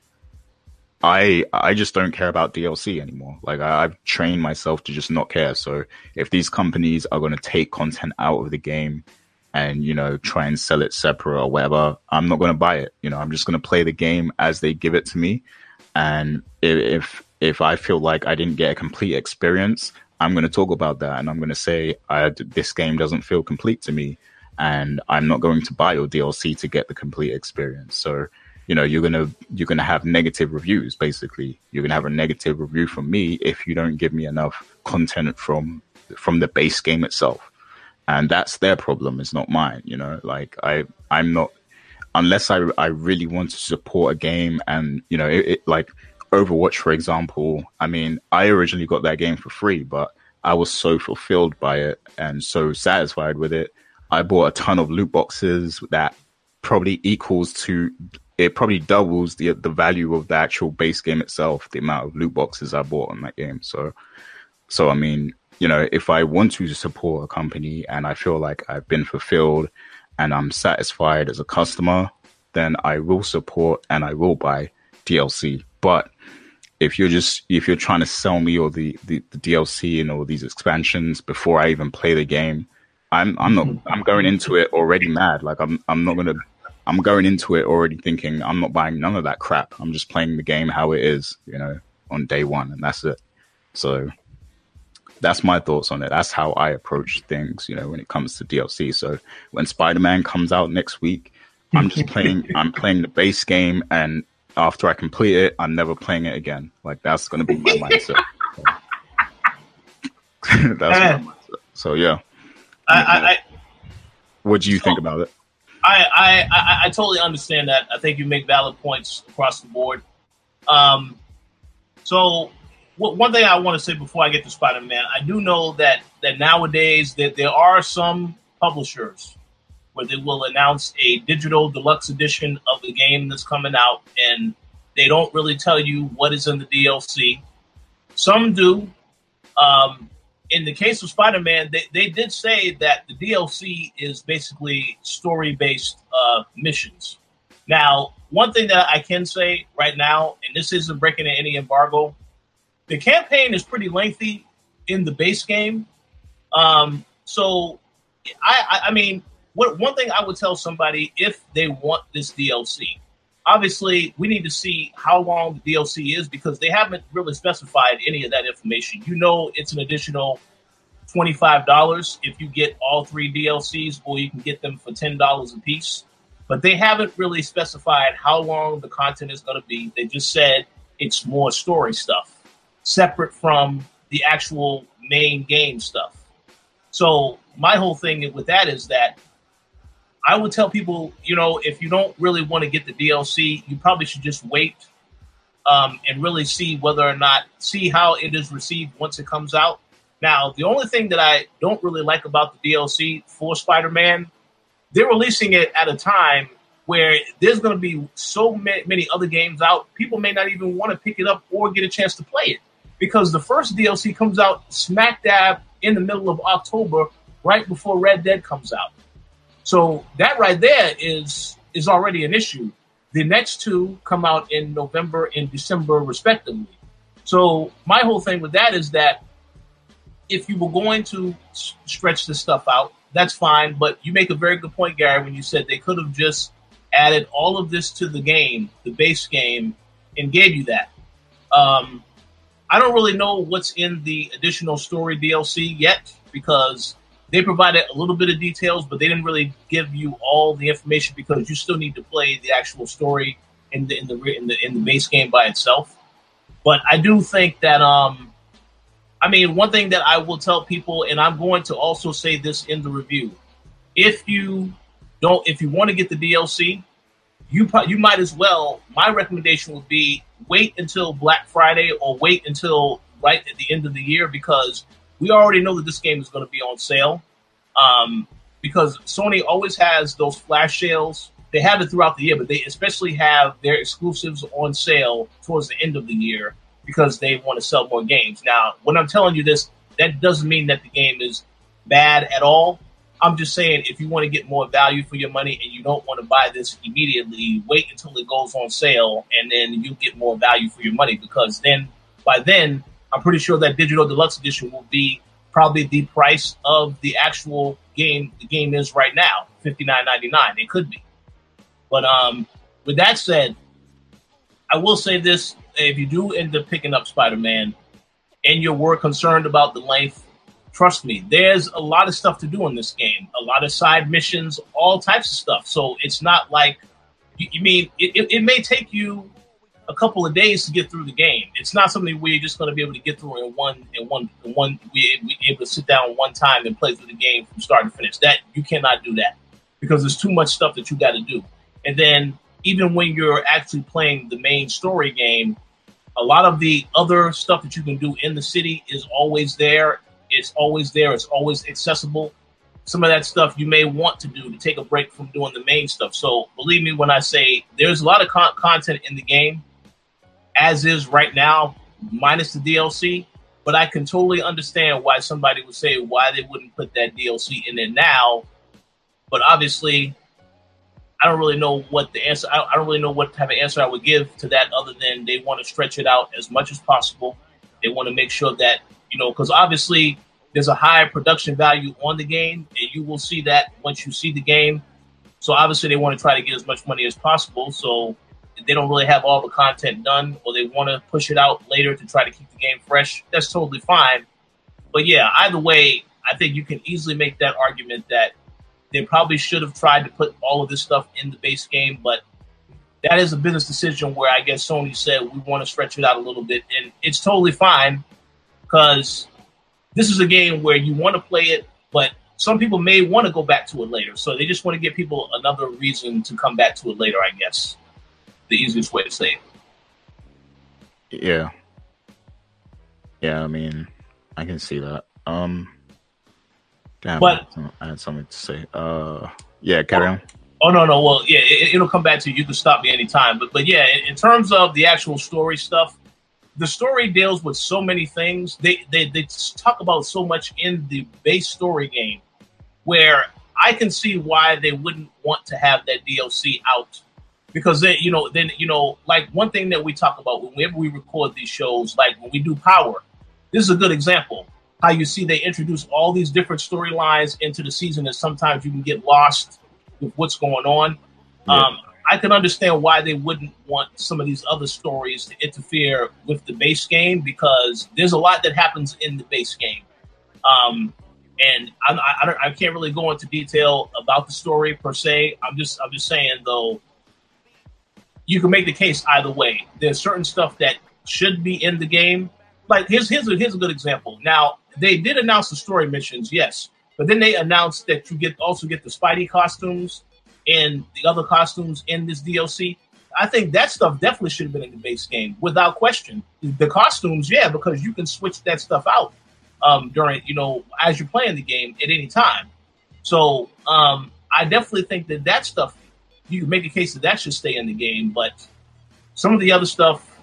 I I just don't care about DLC anymore. Like I, have trained myself to just not care. So if these companies are going to take content out of the game and you know try and sell it separate or whatever, I'm not going to buy it. You know, I'm just going to play the game as they give it to me. And if if I feel like I didn't get a complete experience, I'm going to talk about that and I'm going to say this game doesn't feel complete to me, and I'm not going to buy your DLC to get the complete experience. So you know you're gonna you're gonna have negative reviews basically. You're gonna have a negative review from me if you don't give me enough content from from the base game itself. And that's their problem it's not mine you know? Like i i'm not unless i i really want to support a game and you know it, it like overwatch for example i mean i originally got that game for free but i was so fulfilled by it and so satisfied with it. I bought a ton of loot boxes that probably equals to it probably doubles the the value of the actual base game itself, the amount of loot boxes I bought on that game. So, so I mean, you know, if I want to support a company and I feel like I've been fulfilled and I'm satisfied as a customer, then I will support and I will buy DLC. But if you're just if you're trying to sell me all the, the, the DLC and all these expansions before I even play the game, I'm I'm not I'm going into it already mad. Like I'm I'm not gonna I'm going into it already thinking I'm not buying none of that crap. I'm just playing the game how it is, you know, on day one, and that's it. So that's my thoughts on it. That's how I approach things, you know, when it comes to DLC. So when Spider Man comes out next week, I'm just [laughs] playing. I'm playing the base game, and after I complete it, I'm never playing it again. Like that's going to be my mindset. [laughs] that's my uh, mindset. So yeah. I, I, I, what do you think about it? I, I, I, totally understand that. I think you make valid points across the board. Um, so one thing I want to say before I get to Spider Man, I do know that that nowadays that there are some publishers where they will announce a digital deluxe edition of the game that's coming out, and they don't really tell you what is in the DLC. Some do. Um, in the case of Spider Man, they, they did say that the DLC is basically story based uh, missions. Now, one thing that I can say right now, and this isn't breaking any embargo, the campaign is pretty lengthy in the base game. Um, so, I, I, I mean, what one thing I would tell somebody if they want this DLC, obviously we need to see how long the DLC is because they haven't really specified any of that information. You know, it's an additional twenty five dollars if you get all three DLCs, or you can get them for ten dollars a piece. But they haven't really specified how long the content is going to be. They just said it's more story stuff, separate from the actual main game stuff. So my whole thing with that is that I would tell people, you know, if you don't really want to get the DLC, you probably should just wait um, and really see whether or not see how it is received once it comes out. Now, the only thing that I don't really like about the DLC for Spider-Man, they're releasing it at a time where there's going to be so many other games out. People may not even want to pick it up or get a chance to play it because the first DLC comes out smack dab in the middle of October, right before Red Dead comes out. So that right there is is already an issue. The next two come out in November and December respectively. So my whole thing with that is that if you were going to stretch this stuff out, that's fine. But you make a very good point, Gary, when you said they could have just added all of this to the game, the base game, and gave you that. Um, I don't really know what's in the additional story DLC yet because they provided a little bit of details, but they didn't really give you all the information because you still need to play the actual story in the in the in the in the base game by itself. But I do think that um, I mean, one thing that I will tell people, and I'm going to also say this in the review: if you don't, if you want to get the DLC, you you might as well. My recommendation would be wait until Black Friday or wait until right at the end of the year because we already know that this game is going to be on sale. Um, because Sony always has those flash sales. They have it throughout the year, but they especially have their exclusives on sale towards the end of the year because they want to sell more games. Now, when I'm telling you this, that doesn't mean that the game is bad at all. I'm just saying if you want to get more value for your money and you don't want to buy this immediately, wait until it goes on sale and then you get more value for your money because then by then I'm pretty sure that digital deluxe edition will be probably the price of the actual game the game is right now, fifty nine ninety nine. It could be. But um with that said, I will say this if you do end up picking up Spider Man and you were concerned about the length, trust me, there's a lot of stuff to do in this game. A lot of side missions, all types of stuff. So it's not like you, you mean it, it, it may take you a couple of days to get through the game. It's not something you're just going to be able to get through in one in one in one. We able to sit down one time and play through the game from start to finish. That you cannot do that because there's too much stuff that you got to do. And then even when you're actually playing the main story game, a lot of the other stuff that you can do in the city is always there. It's always there. It's always accessible. Some of that stuff you may want to do to take a break from doing the main stuff. So believe me when I say there's a lot of con- content in the game as is right now, minus the DLC. But I can totally understand why somebody would say why they wouldn't put that DLC in there now. But obviously, I don't really know what the answer. I don't really know what type of answer I would give to that, other than they want to stretch it out as much as possible. They want to make sure that you know, because obviously there's a high production value on the game, and you will see that once you see the game. So obviously they want to try to get as much money as possible. So they don't really have all the content done or they want to push it out later to try to keep the game fresh, that's totally fine. But yeah, either way, I think you can easily make that argument that they probably should have tried to put all of this stuff in the base game, but that is a business decision where I guess Sony said we want to stretch it out a little bit, and it's totally fine because this is a game where you want to play it, but some people may want to go back to it later. So they just want to give people another reason to come back to it later, I guess the easiest way to say it. Yeah. Yeah, I mean, I can see that. Um Damn, But- I had something to say. Uh, yeah, carry on. Oh no, no. Well, yeah, it, it'll come back to you. You can stop me anytime. But but yeah, in, in terms of the actual story stuff, the story deals with so many things. They they they talk about so much in the base story game, where I can see why they wouldn't want to have that DLC out because then you know then you know like one thing that we talk about whenever we record these shows, like when we do Power, this is a good example. How you see they introduce all these different storylines into the season, and sometimes you can get lost with what's going on. Yeah. Um, I can understand why they wouldn't want some of these other stories to interfere with the base game because there's a lot that happens in the base game. Um, and I, I, I, I can't really go into detail about the story per se. I'm just I'm just saying though, you can make the case either way. There's certain stuff that should be in the game. Like here's here's a, here's a good example. Now they did announce the story missions, yes, but then they announced that you get also get the Spidey costumes and the other costumes in this DLC. I think that stuff definitely should have been in the base game without question. The costumes, yeah, because you can switch that stuff out um, during, you know, as you're playing the game at any time. So um, I definitely think that that stuff, you can make a case that that should stay in the game. But some of the other stuff,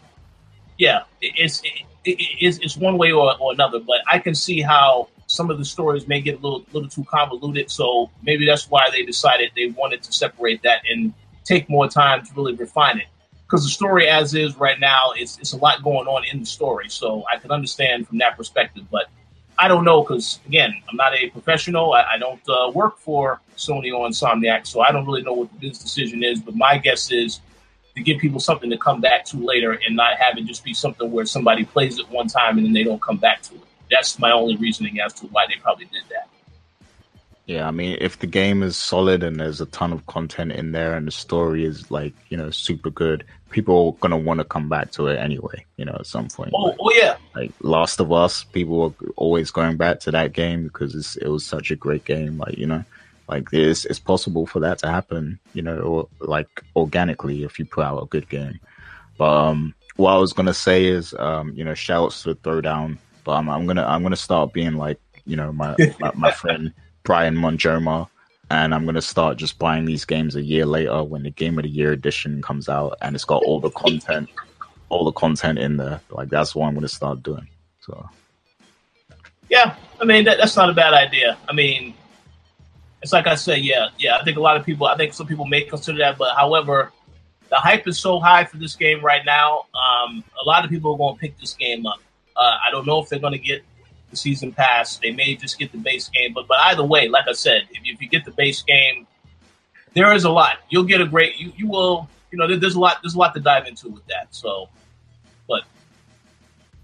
yeah, it's it, it, it's, it's one way or, or another. But I can see how some of the stories may get a little little too convoluted. So maybe that's why they decided they wanted to separate that and take more time to really refine it. Because the story as is right now, it's it's a lot going on in the story. So I can understand from that perspective, but. I don't know because again, I'm not a professional. I, I don't uh, work for Sony or Insomniac, so I don't really know what this decision is. But my guess is to give people something to come back to later, and not have it just be something where somebody plays it one time and then they don't come back to it. That's my only reasoning as to why they probably did that. Yeah, I mean, if the game is solid and there's a ton of content in there and the story is like, you know, super good, people are gonna want to come back to it anyway. You know, at some point. Oh, Like, oh yeah, like Last of Us, people are always going back to that game because it's, it was such a great game. Like, you know, like it's it's possible for that to happen. You know, or like organically if you put out a good game. But um, what I was gonna say is, um, you know, shouts to Throwdown. But I'm, I'm gonna I'm gonna start being like, you know, my my, my [laughs] friend Brian Monjoma, and I'm gonna start just buying these games a year later when the Game of the Year edition comes out, and it's got all the content, all the content in there. Like that's what I'm gonna start doing. So yeah. I mean, that, that's not a bad idea. I mean, it's like I said, yeah, yeah. I think a lot of people, I think some people may consider that, but however, the hype is so high for this game right now. Um, a lot of people are going to pick this game up. Uh, I don't know if they're going to get the season pass. They may just get the base game, but but either way, like I said, if you, if you get the base game, there is a lot. You'll get a great. You you will. You know, there, there's a lot. There's a lot to dive into with that. So, but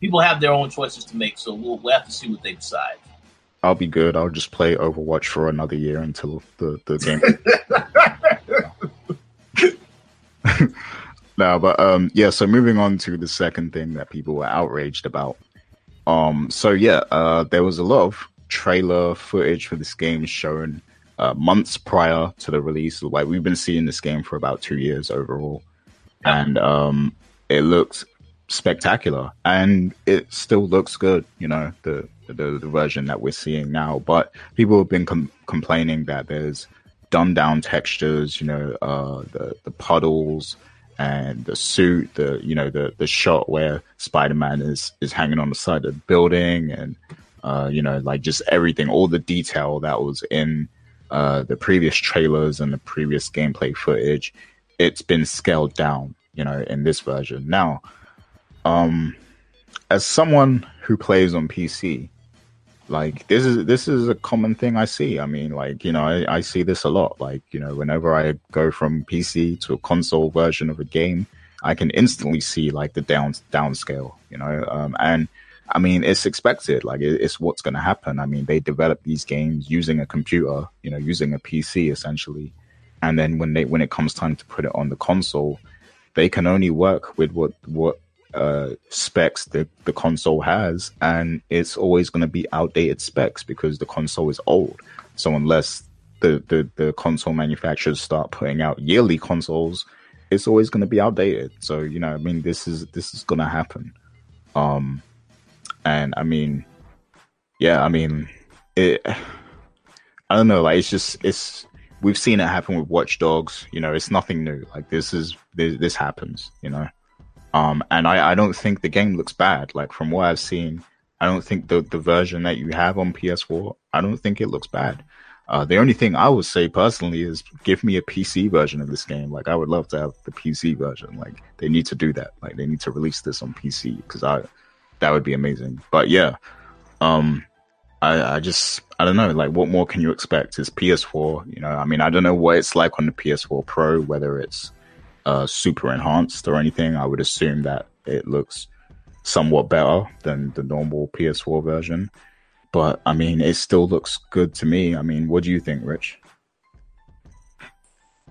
people have their own choices to make. So we'll, we'll have to see what they decide. I'll be good. I'll just play Overwatch for another year until the the game. [laughs] [laughs] no, but um, yeah. So moving on to the second thing that people were outraged about. Um, so yeah, uh, there was a lot of trailer footage for this game shown uh, months prior to the release. Like we've been seeing this game for about two years overall, and um, it looks spectacular, and it still looks good. You know, the the, the version that we're seeing now, but people have been com- complaining that there's dumbed down textures. You know, uh, the the puddles and the suit, the you know the the shot where Spider Man is is hanging on the side of the building, and uh, you know like just everything, all the detail that was in uh, the previous trailers and the previous gameplay footage, it's been scaled down. You know, in this version now. Um, as someone who plays on PC, like this is this is a common thing I see. I mean, like you know, I, I see this a lot. Like you know, whenever I go from PC to a console version of a game, I can instantly see like the down downscale. You know, um, and I mean, it's expected. Like it, it's what's going to happen. I mean, they develop these games using a computer. You know, using a PC essentially, and then when they when it comes time to put it on the console, they can only work with what what uh, specs the, the console has, and it's always going to be outdated specs because the console is old. So unless the, the, the console manufacturers start putting out yearly consoles, it's always going to be outdated. So you know, I mean, this is this is going to happen. Um, and I mean, yeah, I mean, it. I don't know, like it's just it's we've seen it happen with Watch Dogs. You know, it's nothing new. Like this is this, this happens. You know, um, and I I don't think the game looks bad. Like from what I've seen, I don't think the the version that you have on PS4, I don't think it looks bad. Uh, the only thing I would say personally is give me a PC version of this game. Like I would love to have the PC version. Like they need to do that. Like they need to release this on PC because I that would be amazing. But yeah, um, I, I just I don't know. Like what more can you expect? It's PS4. You know, I mean, I don't know what it's like on the PS4 Pro, whether it's uh, super enhanced or anything. I would assume that it looks somewhat better than the normal PS4 version. But I mean, it still looks good to me. I mean, what do you think, Rich?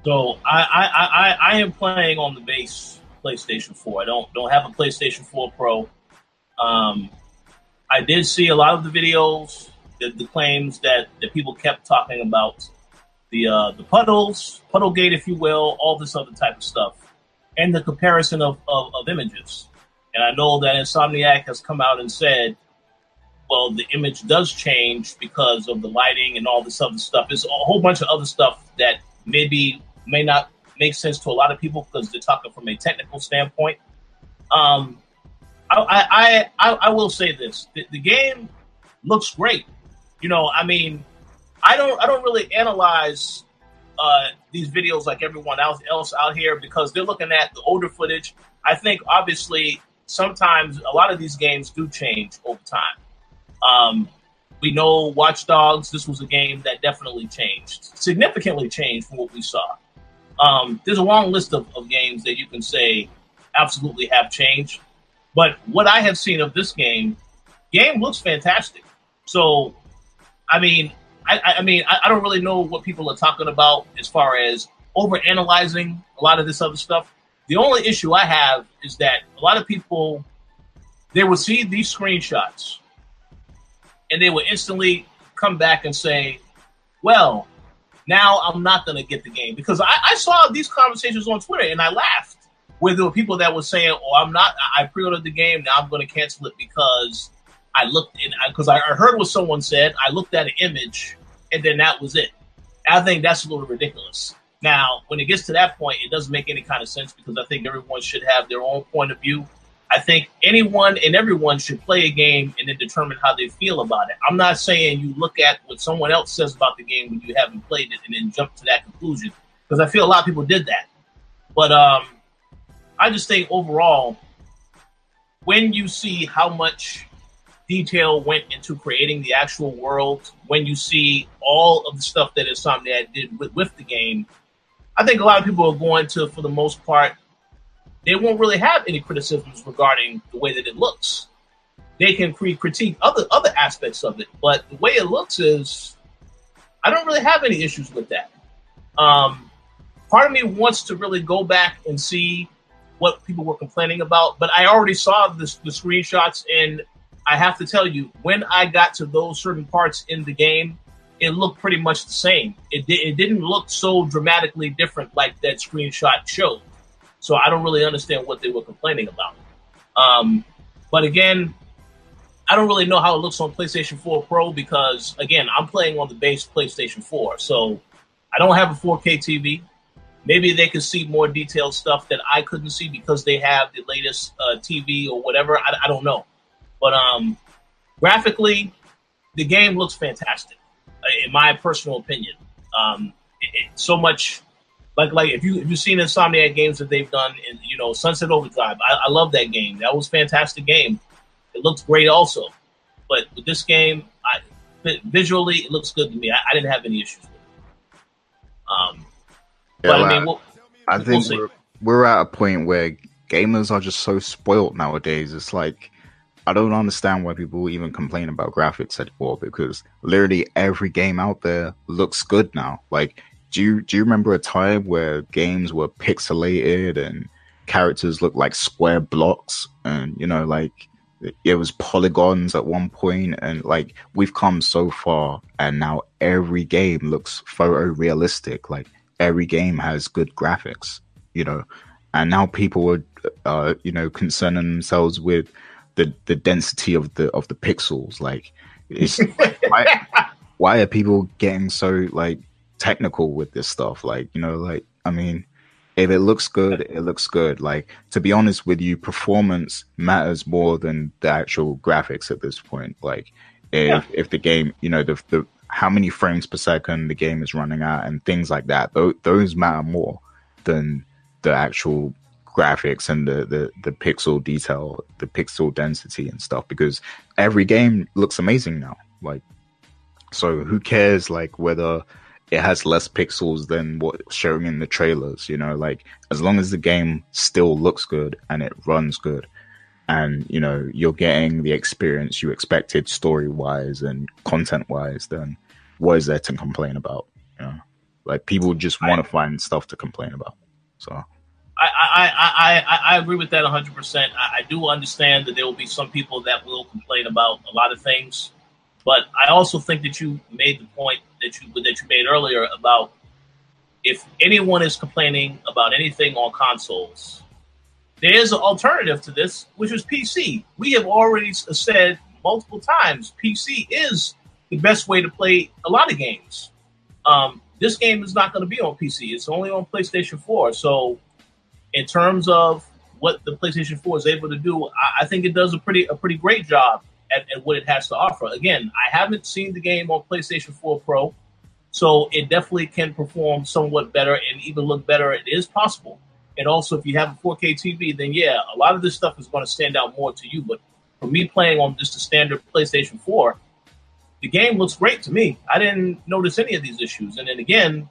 So I I, I, I am playing on the base PlayStation 4. I don't don't have a PlayStation 4 Pro. Um, I did see a lot of the videos, the, the claims that, that people kept talking about the uh, the puddles, puddle gate, if you will, all this other type of stuff, and the comparison of, of, of images. And I know that Insomniac has come out and said well, the image does change because of the lighting and all this other stuff. There's a whole bunch of other stuff that maybe may not make sense to a lot of people because they're talking from a technical standpoint. Um, I, I, I, I will say this: the, the game looks great. You know, I mean, I don't, I don't really analyze uh, these videos like everyone else else out here because they're looking at the older footage. I think obviously sometimes a lot of these games do change over time. Um, we know Watch Dogs. This was a game that definitely changed, significantly changed from what we saw. Um, there's a long list of, of games that you can say absolutely have changed, but what I have seen of this game, game looks fantastic. So, I mean, I, I mean, I, I don't really know what people are talking about as far as over analyzing a lot of this other stuff. The only issue I have is that a lot of people they will see these screenshots and they will instantly come back and say, "Well, now I'm not going to get the game," because I, I, saw these conversations on Twitter and I laughed. Where there were people that were saying, "Oh, I'm not. I pre-ordered the game. Now I'm going to cancel it because I looked in because I, I heard what someone said. I looked at an image, and then that was it. I think that's a little ridiculous. Now, when it gets to that point, it doesn't make any kind of sense because I think everyone should have their own point of view I think anyone and everyone should play a game and then determine how they feel about it. I'm not saying you look at what someone else says about the game when you haven't played it and then jump to that conclusion because I feel a lot of people did that. But um, I just think overall, when you see how much detail went into creating the actual world, when you see all of the stuff that Insomniac did with, with the game, I think a lot of people are going to, for the most part, they won't really have any criticisms regarding the way that it looks. They can critique other other aspects of it, but the way it looks is, I don't really have any issues with that. Um, part of me wants to really go back and see what people were complaining about, but I already saw this, the screenshots, and I have to tell you, when I got to those certain parts in the game, it looked pretty much the same. It, it didn't look so dramatically different like that screenshot showed. So I don't really understand what they were complaining about. Um, but again, I don't really know how it looks on PlayStation 4 Pro because, again, I'm playing on the base PlayStation 4. So I don't have a 4K TV. Maybe they can see more detailed stuff that I couldn't see because they have the latest uh, TV or whatever. I, I, don't know. But um, graphically, the game looks fantastic, uh, in my personal opinion. Um, it, it, so much like like if you if you've seen Insomniac games that they've done in you know Sunset Overdrive, I, I love that game. That was fantastic game. It looks great also, but with this game, I, visually it looks good to me. I, I, didn't have any issues with it. Um, yeah, but I mean, we'll, I think we'll we're, we're at a point where gamers are just so spoilt nowadays. It's like I don't understand why people even complain about graphics anymore because literally every game out there looks good now. Like do you do you remember a time where games were pixelated and characters looked like square blocks? And you know like it was polygons at one point and like we've come so far and now every game looks photorealistic. Like every game has good graphics you know? And now people are uh, you know concerning themselves with the the density of the of the pixels like it's I, why are people getting so like technical with this stuff? Like, you know, like I mean, if it looks good, it looks good. Like to be honest with you, performance matters more than the actual graphics at this point. Like if yeah. if the game, you know, the the how many frames per second the game is running at and things like that, those, those matter more than the actual graphics and the, the the pixel detail, the pixel density and stuff. Because every game looks amazing now. Like so, who cares? Like whether it has less pixels than what's showing in the trailers. You know, like as long as the game still looks good and it runs good, and you know you're getting the experience you expected story wise and content wise, then what is there to complain about? You know, like people just want to find stuff to complain about. So. I, I, I, I, agree with that 100%. I, I do understand that there will be some people that will complain about a lot of things. But I also think that you made the point that you that you made earlier about if anyone is complaining about anything on consoles, there is an alternative to this, which is PC. We have already said multiple times PC is the best way to play a lot of games. Um, this game is not going to be on PC; it's only on PlayStation 4. So, in terms of what the PlayStation 4 is able to do, I, I think it does a pretty a pretty great job at, at, what it has to offer. Again, I haven't seen the game on PlayStation 4 Pro, so it definitely can perform somewhat better and even look better. It is possible. And also, if you have a 4K TV, then yeah, a lot of this stuff is going to stand out more to you. But for me playing on just a standard PlayStation 4, the game looks great to me. I didn't notice any of these issues. And then again,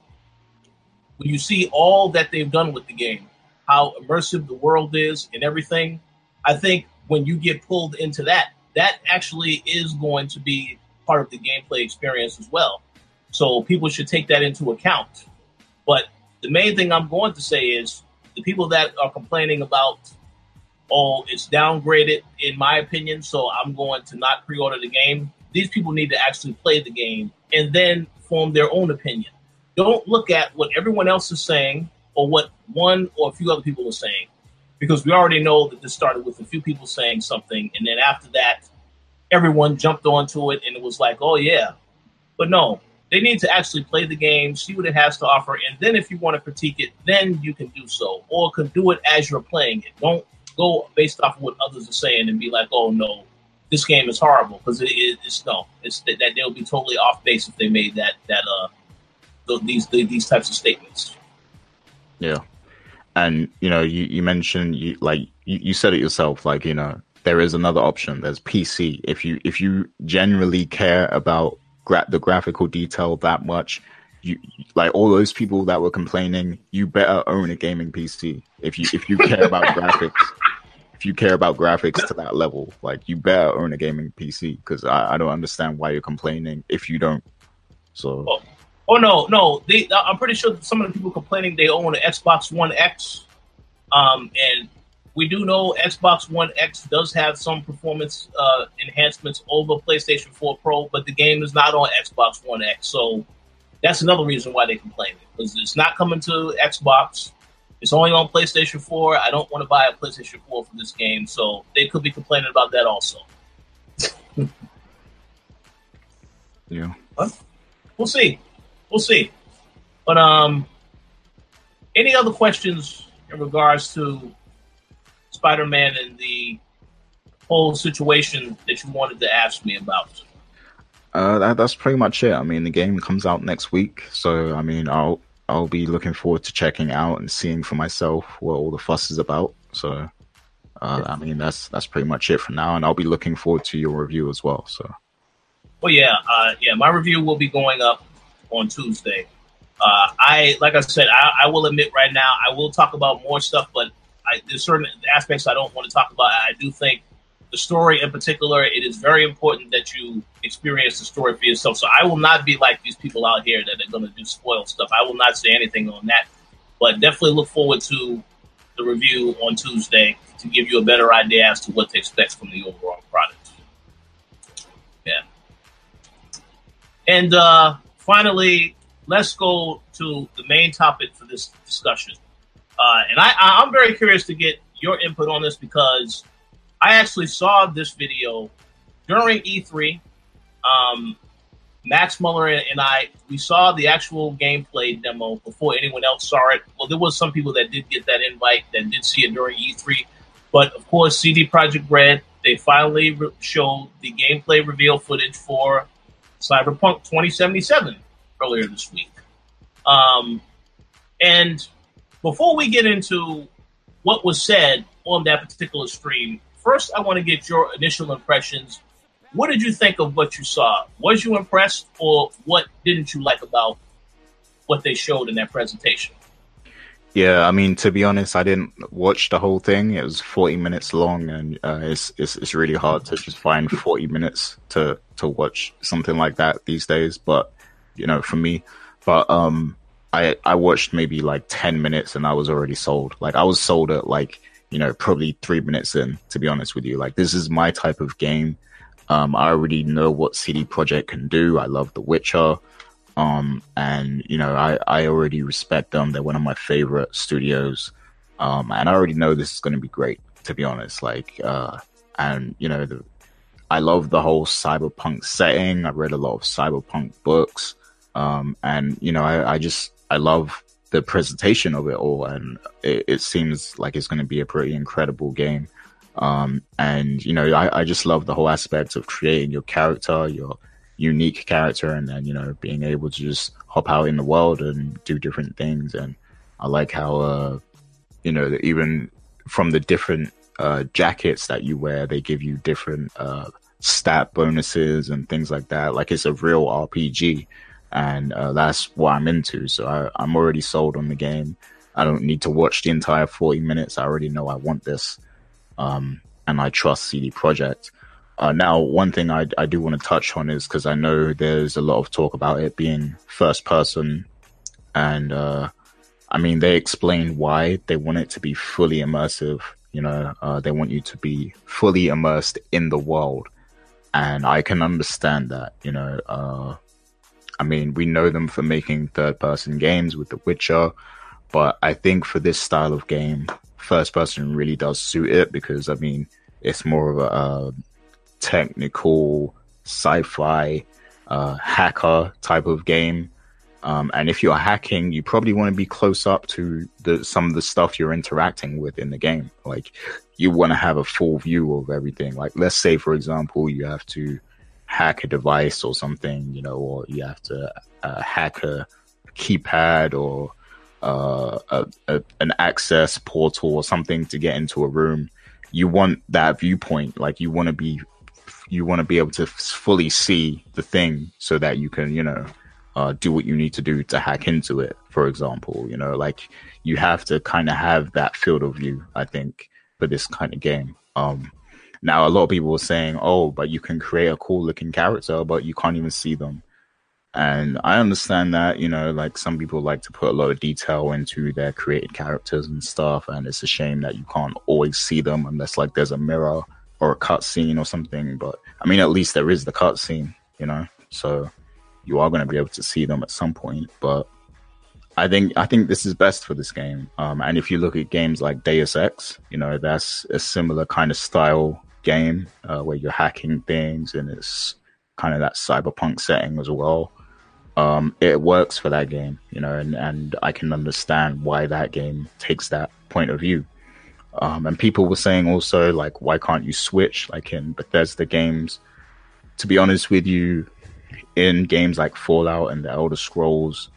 when you see all that they've done with the game, how immersive the world is and everything, I think when you get pulled into that, that actually is going to be part of the gameplay experience as well. So people should take that into account. But the main thing I'm going to say is the people that are complaining about, oh, it's downgraded, in my opinion, so I'm going to not pre order the game. These people need to actually play the game and then form their own opinion. Don't look at what everyone else is saying or what one or a few other people are saying because we already know that this started with a few people saying something, and then after that, everyone jumped onto it, and it was like, oh yeah. But no, they need to actually play the game, see what it has to offer, and then if you want to critique it, then you can do so, or can do it as you're playing it. Don't go based off of what others are saying and be like, oh no, this game is horrible because it, it, it's no, it's that, that they'll be totally off base if they made that that uh these these types of statements. Yeah. And you know you, you mentioned you like you, you said it yourself like you know there is another option. There's pc if you if you generally care about gra- the graphical detail that much you like all those people that were complaining you better own a gaming pc if you if you care about [laughs] graphics if you care about graphics to that level like you better own a gaming pc because I, I don't understand why you're complaining if you don't. So oh, Oh no, no. They, I'm pretty sure some of the people complaining they own an Xbox One X, um, and we do know Xbox One X does have some performance uh, enhancements over PlayStation 4 Pro, but the game is not on Xbox One X, so that's another reason why they complain because it's not coming to Xbox. It's only on PlayStation 4. I don't want to buy a PlayStation 4 for this game, so they could be complaining about that also. [laughs] yeah. But we'll see we'll see. But um, any other questions in regards to Spider-Man and the whole situation that you wanted to ask me about? Uh, that, that's pretty much it. I mean, the game comes out next week, so I mean, I'll I'll be looking forward to checking out and seeing for myself what all the fuss is about. So, uh, I mean, that's that's pretty much it for now, and I'll be looking forward to your review as well. So, well, yeah, uh, yeah, my review will be going up on Tuesday. Uh, I like I said, I, I, will admit right now, I will talk about more stuff, but I, there's certain aspects I don't want to talk about. I do think the story in particular, it is very important that you experience the story for yourself. So I will not be like these people out here that are going to do spoil stuff. I will not say anything on that, but definitely look forward to the review on Tuesday to give you a better idea as to what to expect from the overall product. Yeah. And uh, finally, let's go to the main topic for this discussion. Uh, and I, I'm very curious to get your input on this because I actually saw this video during E3. Um, Max Muller and I, we saw the actual gameplay demo before anyone else saw it. Well, there was some people that did get that invite that did see it during E3, but of course, CD Projekt Red they finally re- showed the gameplay reveal footage for Cyberpunk 2077 earlier this week. Um, and before we get into what was said on that particular stream, first I want to get your initial impressions. What did you think of what you saw? Was you impressed, or what didn't you like about what they showed in that presentation? Yeah, I mean, to be honest, I didn't watch the whole thing. It was 40 minutes long, and uh, it's, it's it's really hard to just find 40 minutes to to watch something like that these days. But you know, for me, but um, I I watched maybe like 10 minutes, and I was already sold. Like I was sold at like you know probably three minutes in. To be honest with you, like this is my type of game. Um, I already know what CD Projekt can do. I love The Witcher. Um, and you know, I, I already respect them. They're one of my favorite studios. Um, and I already know this is going to be great, to be honest. Like, uh, and you know, the, I love the whole cyberpunk setting. I've read a lot of cyberpunk books. Um, and you know, I, I just, I love the presentation of it all. And it, it seems like it's going to be a pretty incredible game. Um, and you know, I, I just love the whole aspect of creating your character, your unique character and then you know being able to just hop out in the world and do different things. And i like how uh you know even from the different uh jackets that you wear they give you different uh stat bonuses and things like that. Like it's a real rpg and uh, that's what i'm into. So I, i'm already sold on the game. I don't need to watch the entire 40 minutes. I already know i want this um and i trust cd projekt uh, now, one thing I, I do want to touch on is because I know there's a lot of talk about it being first person, and uh, I mean they explain why they want it to be fully immersive. You know, uh, they want you to be fully immersed in the world, and I can understand that. You know, uh, I mean we know them for making third person games with The Witcher, but I think for this style of game, first person really does suit it because I mean it's more of a uh, technical sci-fi uh, hacker type of game. Um, and if you're hacking, you probably want to be close up to the some of the stuff you're interacting with in the game. Like you want to have a full view of everything. Like let's say, for example, you have to hack a device or something, you know, or you have to uh, hack a keypad or uh, a, a, an access portal or something to get into a room. You want that viewpoint. Like you want to be you want to be able to fully see the thing so that you can, you know, uh, do what you need to do to hack into it. For example, you know, like you have to kind of have that field of view. I think for this kind of game. Um, now a lot of people are saying, "Oh, but you can create a cool looking character, but you can't even see them." And I understand that, you know, like some people like to put a lot of detail into their created characters and stuff, and it's a shame that you can't always see them unless like there's a mirror or a cutscene or something. But I mean, at least there is the cutscene, you know. So you are going to be able to see them at some point. But I think I think this is best for this game. Um, and if you look at games like Deus Ex, you know, that's a similar kind of style game uh, where you're hacking things and it's kind of that cyberpunk setting as well. Um, it works for that game, you know, and, and I can understand why that game takes that point of view. Um, and people were saying also, like, why can't you switch like in Bethesda games? To be honest with you, in games like Fallout and the Elder Scrolls,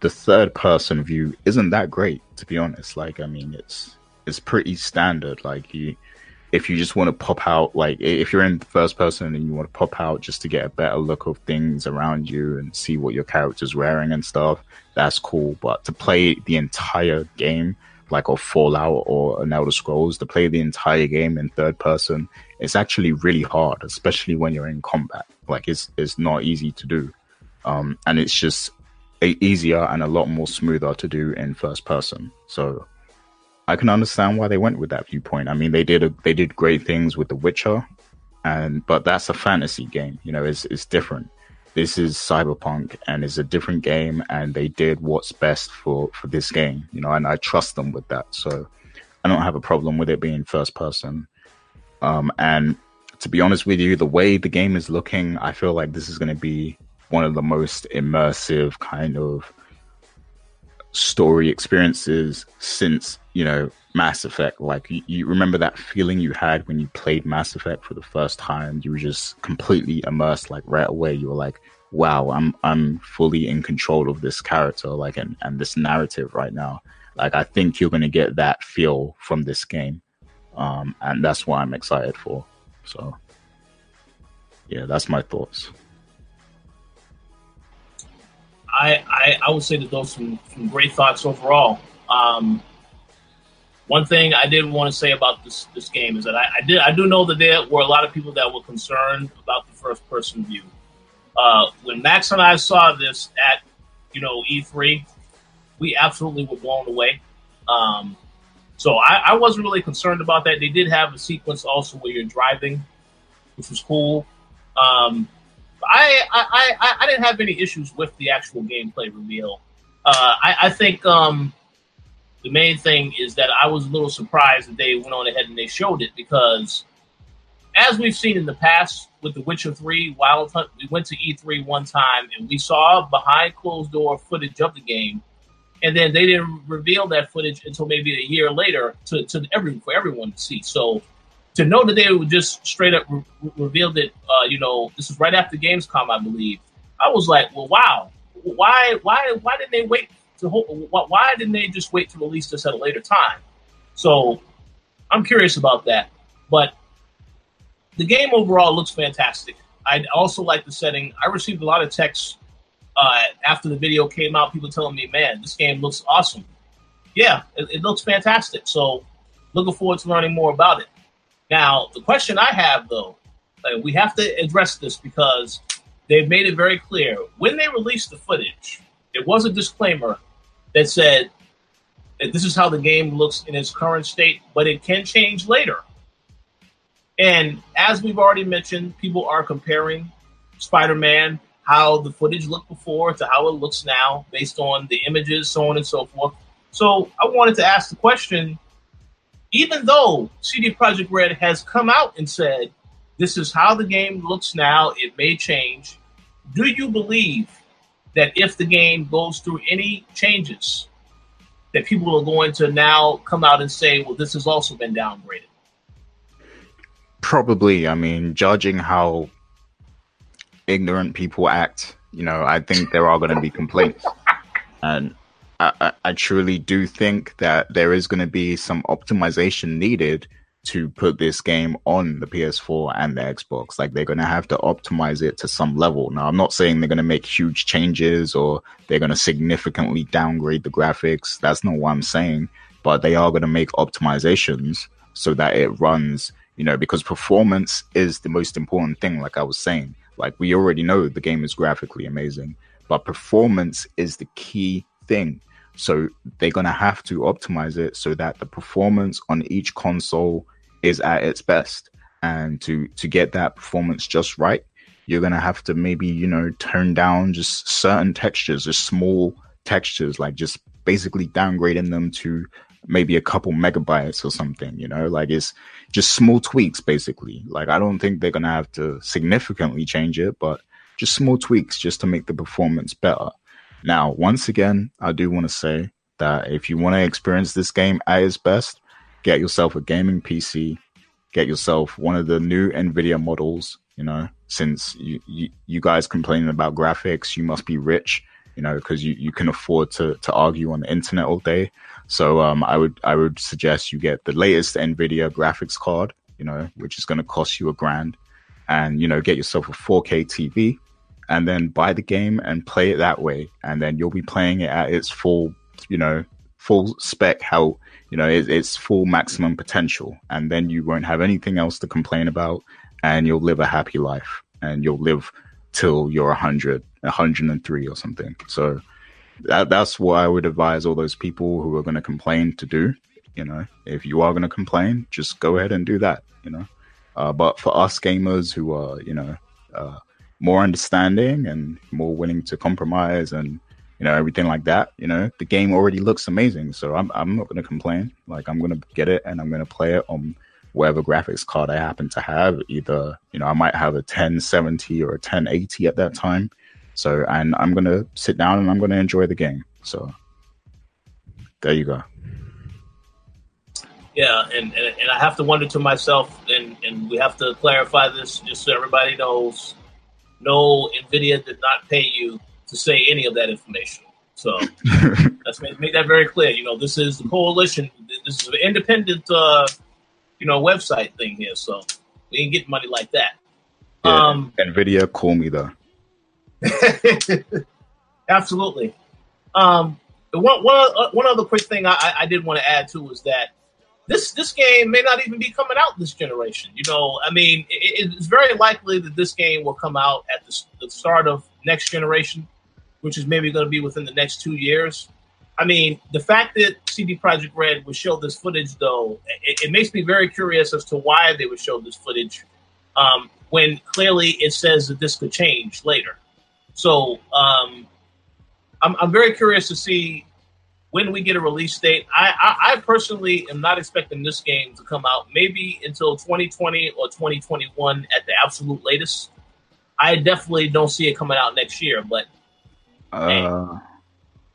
the third person view isn't that great, to be honest. Like, I mean, it's it's pretty standard. Like, you if you just want to pop out, like, if you're in first person and you want to pop out just to get a better look of things around you and see what your character's wearing and stuff, that's cool. But to play the entire game like a Fallout or an Elder Scrolls, to play the entire game in third person, it's actually really hard, especially when you're in combat. Like it's it's not easy to do, um, and it's just easier and a lot more smoother to do in first person. So I can understand why they went with that viewpoint. I mean, they did a, they did great things with The Witcher, and but that's a fantasy game. You know, it's it's different this is cyberpunk and it's a different game and they did what's best for for this game you know and i trust them with that. So i don't have a problem with it being first person. Um and to be honest with you the way the game is looking i feel like this is going to be one of the most immersive kind of story experiences since you know Mass Effect. Like you, you, remember that feeling you had when you played Mass Effect for the first time. You were just completely immersed. Like right away, you were like, "Wow, I'm I'm fully in control of this character, like and and this narrative right now." Like I think you're gonna get that feel from this game, um, and that's what I'm excited for. So, yeah, that's my thoughts. I, I, I would say that those some, some great thoughts overall. Um, one thing I did want to say about this this game is that I, I, did I do know that there were a lot of people that were concerned about the first person view. Uh, when Max and I saw this at you know E3, we absolutely were blown away. Um, so I, I, wasn't really concerned about that. They did have a sequence also where you're driving, which was cool. Um, I, I, I, I, didn't have any issues with the actual gameplay reveal. Uh, I, I, think um, the main thing is that I was a little surprised that they went on ahead and they showed it because, as we've seen in the past with The Witcher 3 Wild Hunt, we went to E3 one time and we saw behind closed door footage of the game and then they didn't reveal that footage until maybe a year later to, to every for everyone to see. So to know that they would just straight up re- revealed it, uh, you know, this is right after Gamescom, I believe. I was like, well, wow, why, why, why didn't they wait to? Why didn't they just wait to release this at a later time? So I'm curious about that. But the game overall looks fantastic. I also like the setting. I received a lot of texts uh, after the video came out, people telling me, "Man, this game looks awesome." Yeah, it, it looks fantastic. So, looking forward to learning more about it. Now, the question I have though, uh, we have to address this because they've made it very clear when they released the footage, there was a disclaimer that said that this is how the game looks in its current state, but it can change later. And as we've already mentioned, people are comparing Spider Man how the footage looked before to how it looks now based on the images, so on and so forth. So I wanted to ask the question even though CD Projekt Red has come out and said this is how the game looks now, it may change. Do you believe that if the game goes through any changes, that people are going to now come out and say, well, this has also been downgraded? Probably. I mean, judging how ignorant people act, you know, I think there are going to be complaints. And I, I, truly do think that there is going to be some optimization needed to put this game on the PS4 and the Xbox. Like they're going to have to optimize it to some level. Now, I'm not saying they're going to make huge changes or they're going to significantly downgrade the graphics. That's not what I'm saying. But they are going to make optimizations so that it runs, you know, because performance is the most important thing, like I was saying. Like we already know the game is graphically amazing, but performance is the key thing. So they're going to have to optimize it so that the performance on each console is at its best. And to to get that performance just right, you're going to have to maybe, you know, turn down just certain textures, just small textures, like just basically downgrading them to maybe a couple megabytes or something, you know, like it's just small tweaks basically. Like I don't think they're going to have to significantly change it, but just small tweaks just to make the performance better. Now, once again, I do want to say that if you want to experience this game at its best, get yourself a gaming PC, get yourself one of the new Nvidia models, you know, since you, you, you guys complaining about graphics, you must be rich, you know, because you, you can afford to, to argue on the internet all day. So um, I would I would suggest you get the latest Nvidia graphics card, you know, which is going to cost you a grand, and you know, get yourself a 4K TV, and then buy the game and play it that way, and then you'll be playing it at its full, you know, full spec, how you know it, its full maximum potential, and then you won't have anything else to complain about, and you'll live a happy life, and you'll live till you're 100, 103 or something. So that that's what I would advise all those people who are going to complain to do. You know, if you are going to complain, just go ahead and do that. You know, uh, but for us gamers who are you know uh, more understanding and more willing to compromise and you know everything like that, you know, the game already looks amazing. So I'm I'm not going to complain. Like I'm going to get it and I'm going to play it on whatever graphics card I happen to have. Either you know I might have a 1070 or a 1080 at that time So, and I'm gonna sit down and I'm gonna enjoy the game. So, there you go. Yeah, and, and, and I have to wonder to myself, and, and we have to clarify this just so everybody knows. No, Nvidia did not pay you to say any of that information. So [laughs] let's make, make, that very clear. You know, this is the coalition. This is an independent, uh, you know, website thing here. So we ain't getting money like that. Yeah, um, Nvidia, call me though. [laughs] absolutely. Um, one one uh, one other quick thing I, I did want to add to is that this this game may not even be coming out this generation. You know, I mean, it, it's very likely that this game will come out at the, the start of next generation, which is maybe going to be within the next two years. I mean, the fact that CD Projekt Red would show this footage, though, it, it, makes me very curious as to why they would show this footage um, when clearly it says that this could change later. So um, I'm, I'm very curious to see when we get a release date. I, I, I, personally am not expecting this game to come out maybe until 2020 or 2021 at the absolute latest. I definitely don't see it coming out next year, but uh,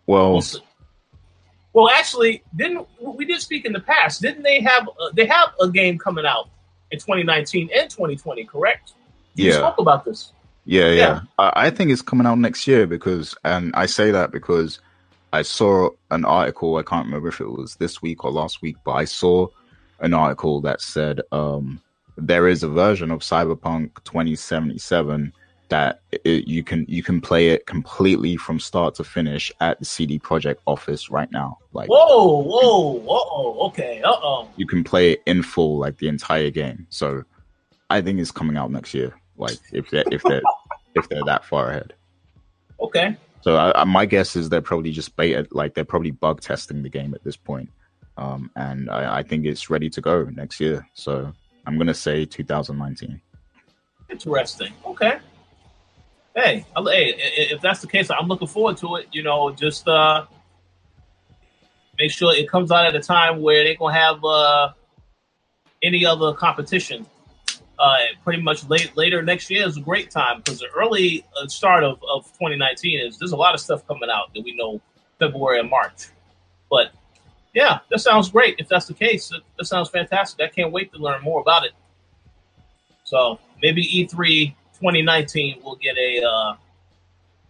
well, we'll, well, actually, didn't we did speak in the past? Didn't they have uh, they have a game coming out in 2019 and 2020? Correct? You yeah. spoke about this. Yeah, yeah. yeah. I, I think it's coming out next year because, and I say that because I saw an article. I can't remember if it was this week or last week, but I saw an article that said um, there is a version of Cyberpunk 2077 that it, you can you can play it completely from start to finish at the CD Projekt office right now. Like whoa, whoa, whoa, okay, uh oh. You can play it in full, like the entire game. So I think it's coming out next year. Like if they if they if they're that far ahead. Okay. So I, I, my guess is they're probably just beta, like they're probably bug testing the game at this point. Um, and I, I think it's ready to go next year. So I'm gonna say 2019. Interesting. Okay. Hey, hey, if that's the case, I'm looking forward to it. You know, just uh, make sure it comes out at a time where they gonna have uh, any other competition uh, pretty much late later next year is a great time because the early uh, start of, of 2019 is there's a lot of stuff coming out that we know February and March. But yeah, that sounds great. If that's the case, that, that sounds fantastic. I can't wait to learn more about it. So maybe E3 2019 we'll get a uh,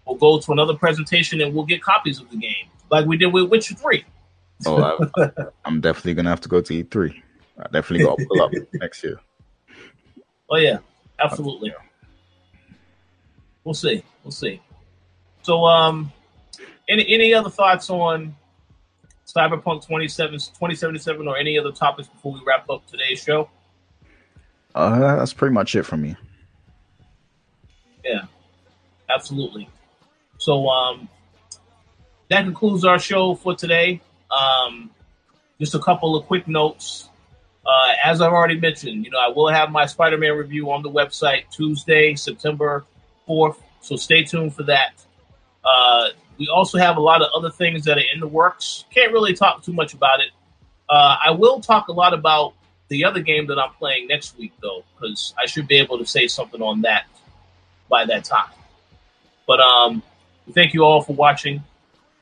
we'll go to another presentation and we'll get copies of the game like we did with Witcher 3. oh, I, I'm definitely gonna have to go to E3. I definitely got to pull up [laughs] next year. Oh yeah, absolutely. We'll see. We'll see. So, um, any any other thoughts on Cyberpunk 27, 2077 or any other topics before we wrap up today's show? Uh, that's pretty much it for me. Yeah, absolutely. So, um, that concludes our show for today. Um, just a couple of quick notes. Uh, as I've already mentioned, you know, I will have my Spider-Man review on the website Tuesday, September 4th. So stay tuned for that. Uh, we also have a lot of other things that are in the works. Can't really talk too much about it. Uh, I will talk a lot about the other game that I'm playing next week, though, because I should be able to say something on that by that time. But um, thank you all for watching.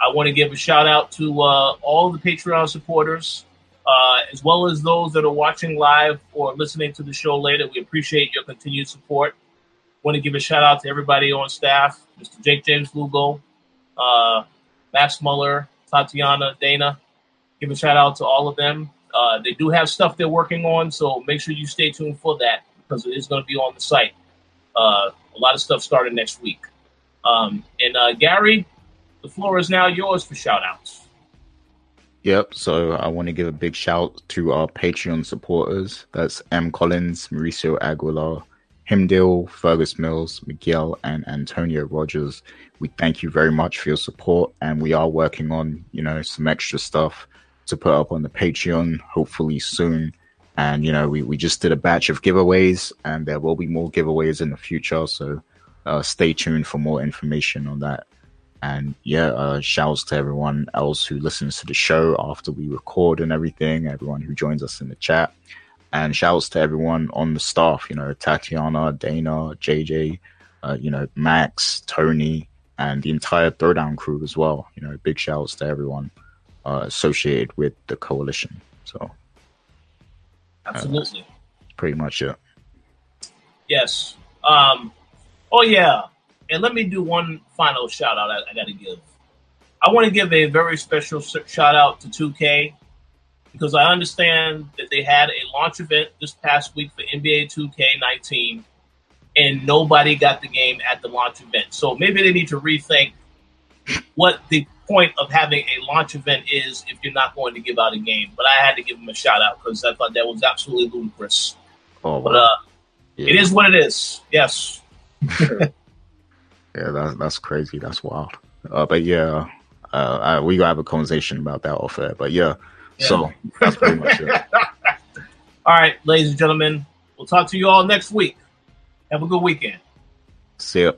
I want to give a shout out to uh, all the Patreon supporters uh, as well as those that are watching live or listening to the show later. We appreciate your continued support. Want to give a shout out to everybody on staff, Mr. Jake James Lugo, uh, Max Muller, Tatiana, Dana. Give a shout out to all of them. Uh, they do have stuff they're working on, so make sure you stay tuned for that because it is going to be on the site. Uh, a lot of stuff starting next week. Um, and uh, Gary, the floor is now yours for shout outs. Yep. So I want to give a big shout to our Patreon supporters. That's M. Collins, Mauricio Aguilar, Himdil, Fergus Mills, Miguel, and Antonio Rogers. We thank you very much for your support, and we are working on, you know, some extra stuff to put up on the Patreon, hopefully soon. And you know, we, we just did a batch of giveaways, and there will be more giveaways in the future. So uh, stay tuned for more information on that. And yeah, uh, shouts to everyone else who listens to the show after we record and everything, everyone who joins us in the chat. And shouts to everyone on the staff, you know, Tatiana, Dana, JJ, uh, you know, Max, Tony, and the entire Throwdown crew as well. You know, big shouts to everyone uh, associated with the coalition. So, absolutely, uh, pretty much it. Yes. Um, oh yeah, and let me do one final shout out. I, I got to give. I want to give a very special shout out to 2K because I understand that they had a launch event this past week for NBA 2K19 and nobody got the game at the launch event. So maybe they need to rethink what the point of having a launch event is if you're not going to give out a game. But I had to give them a shout out because I thought that was absolutely ludicrous. Oh, but uh, yeah. it is what it is. Yes. [laughs] yeah, that's that's crazy. That's wild. Uh, but yeah, uh, I, we gotta have a conversation about that off air. But yeah, yeah. so that's pretty much it. [laughs] all right, ladies and gentlemen, we'll talk to you all next week. Have a good weekend. See ya.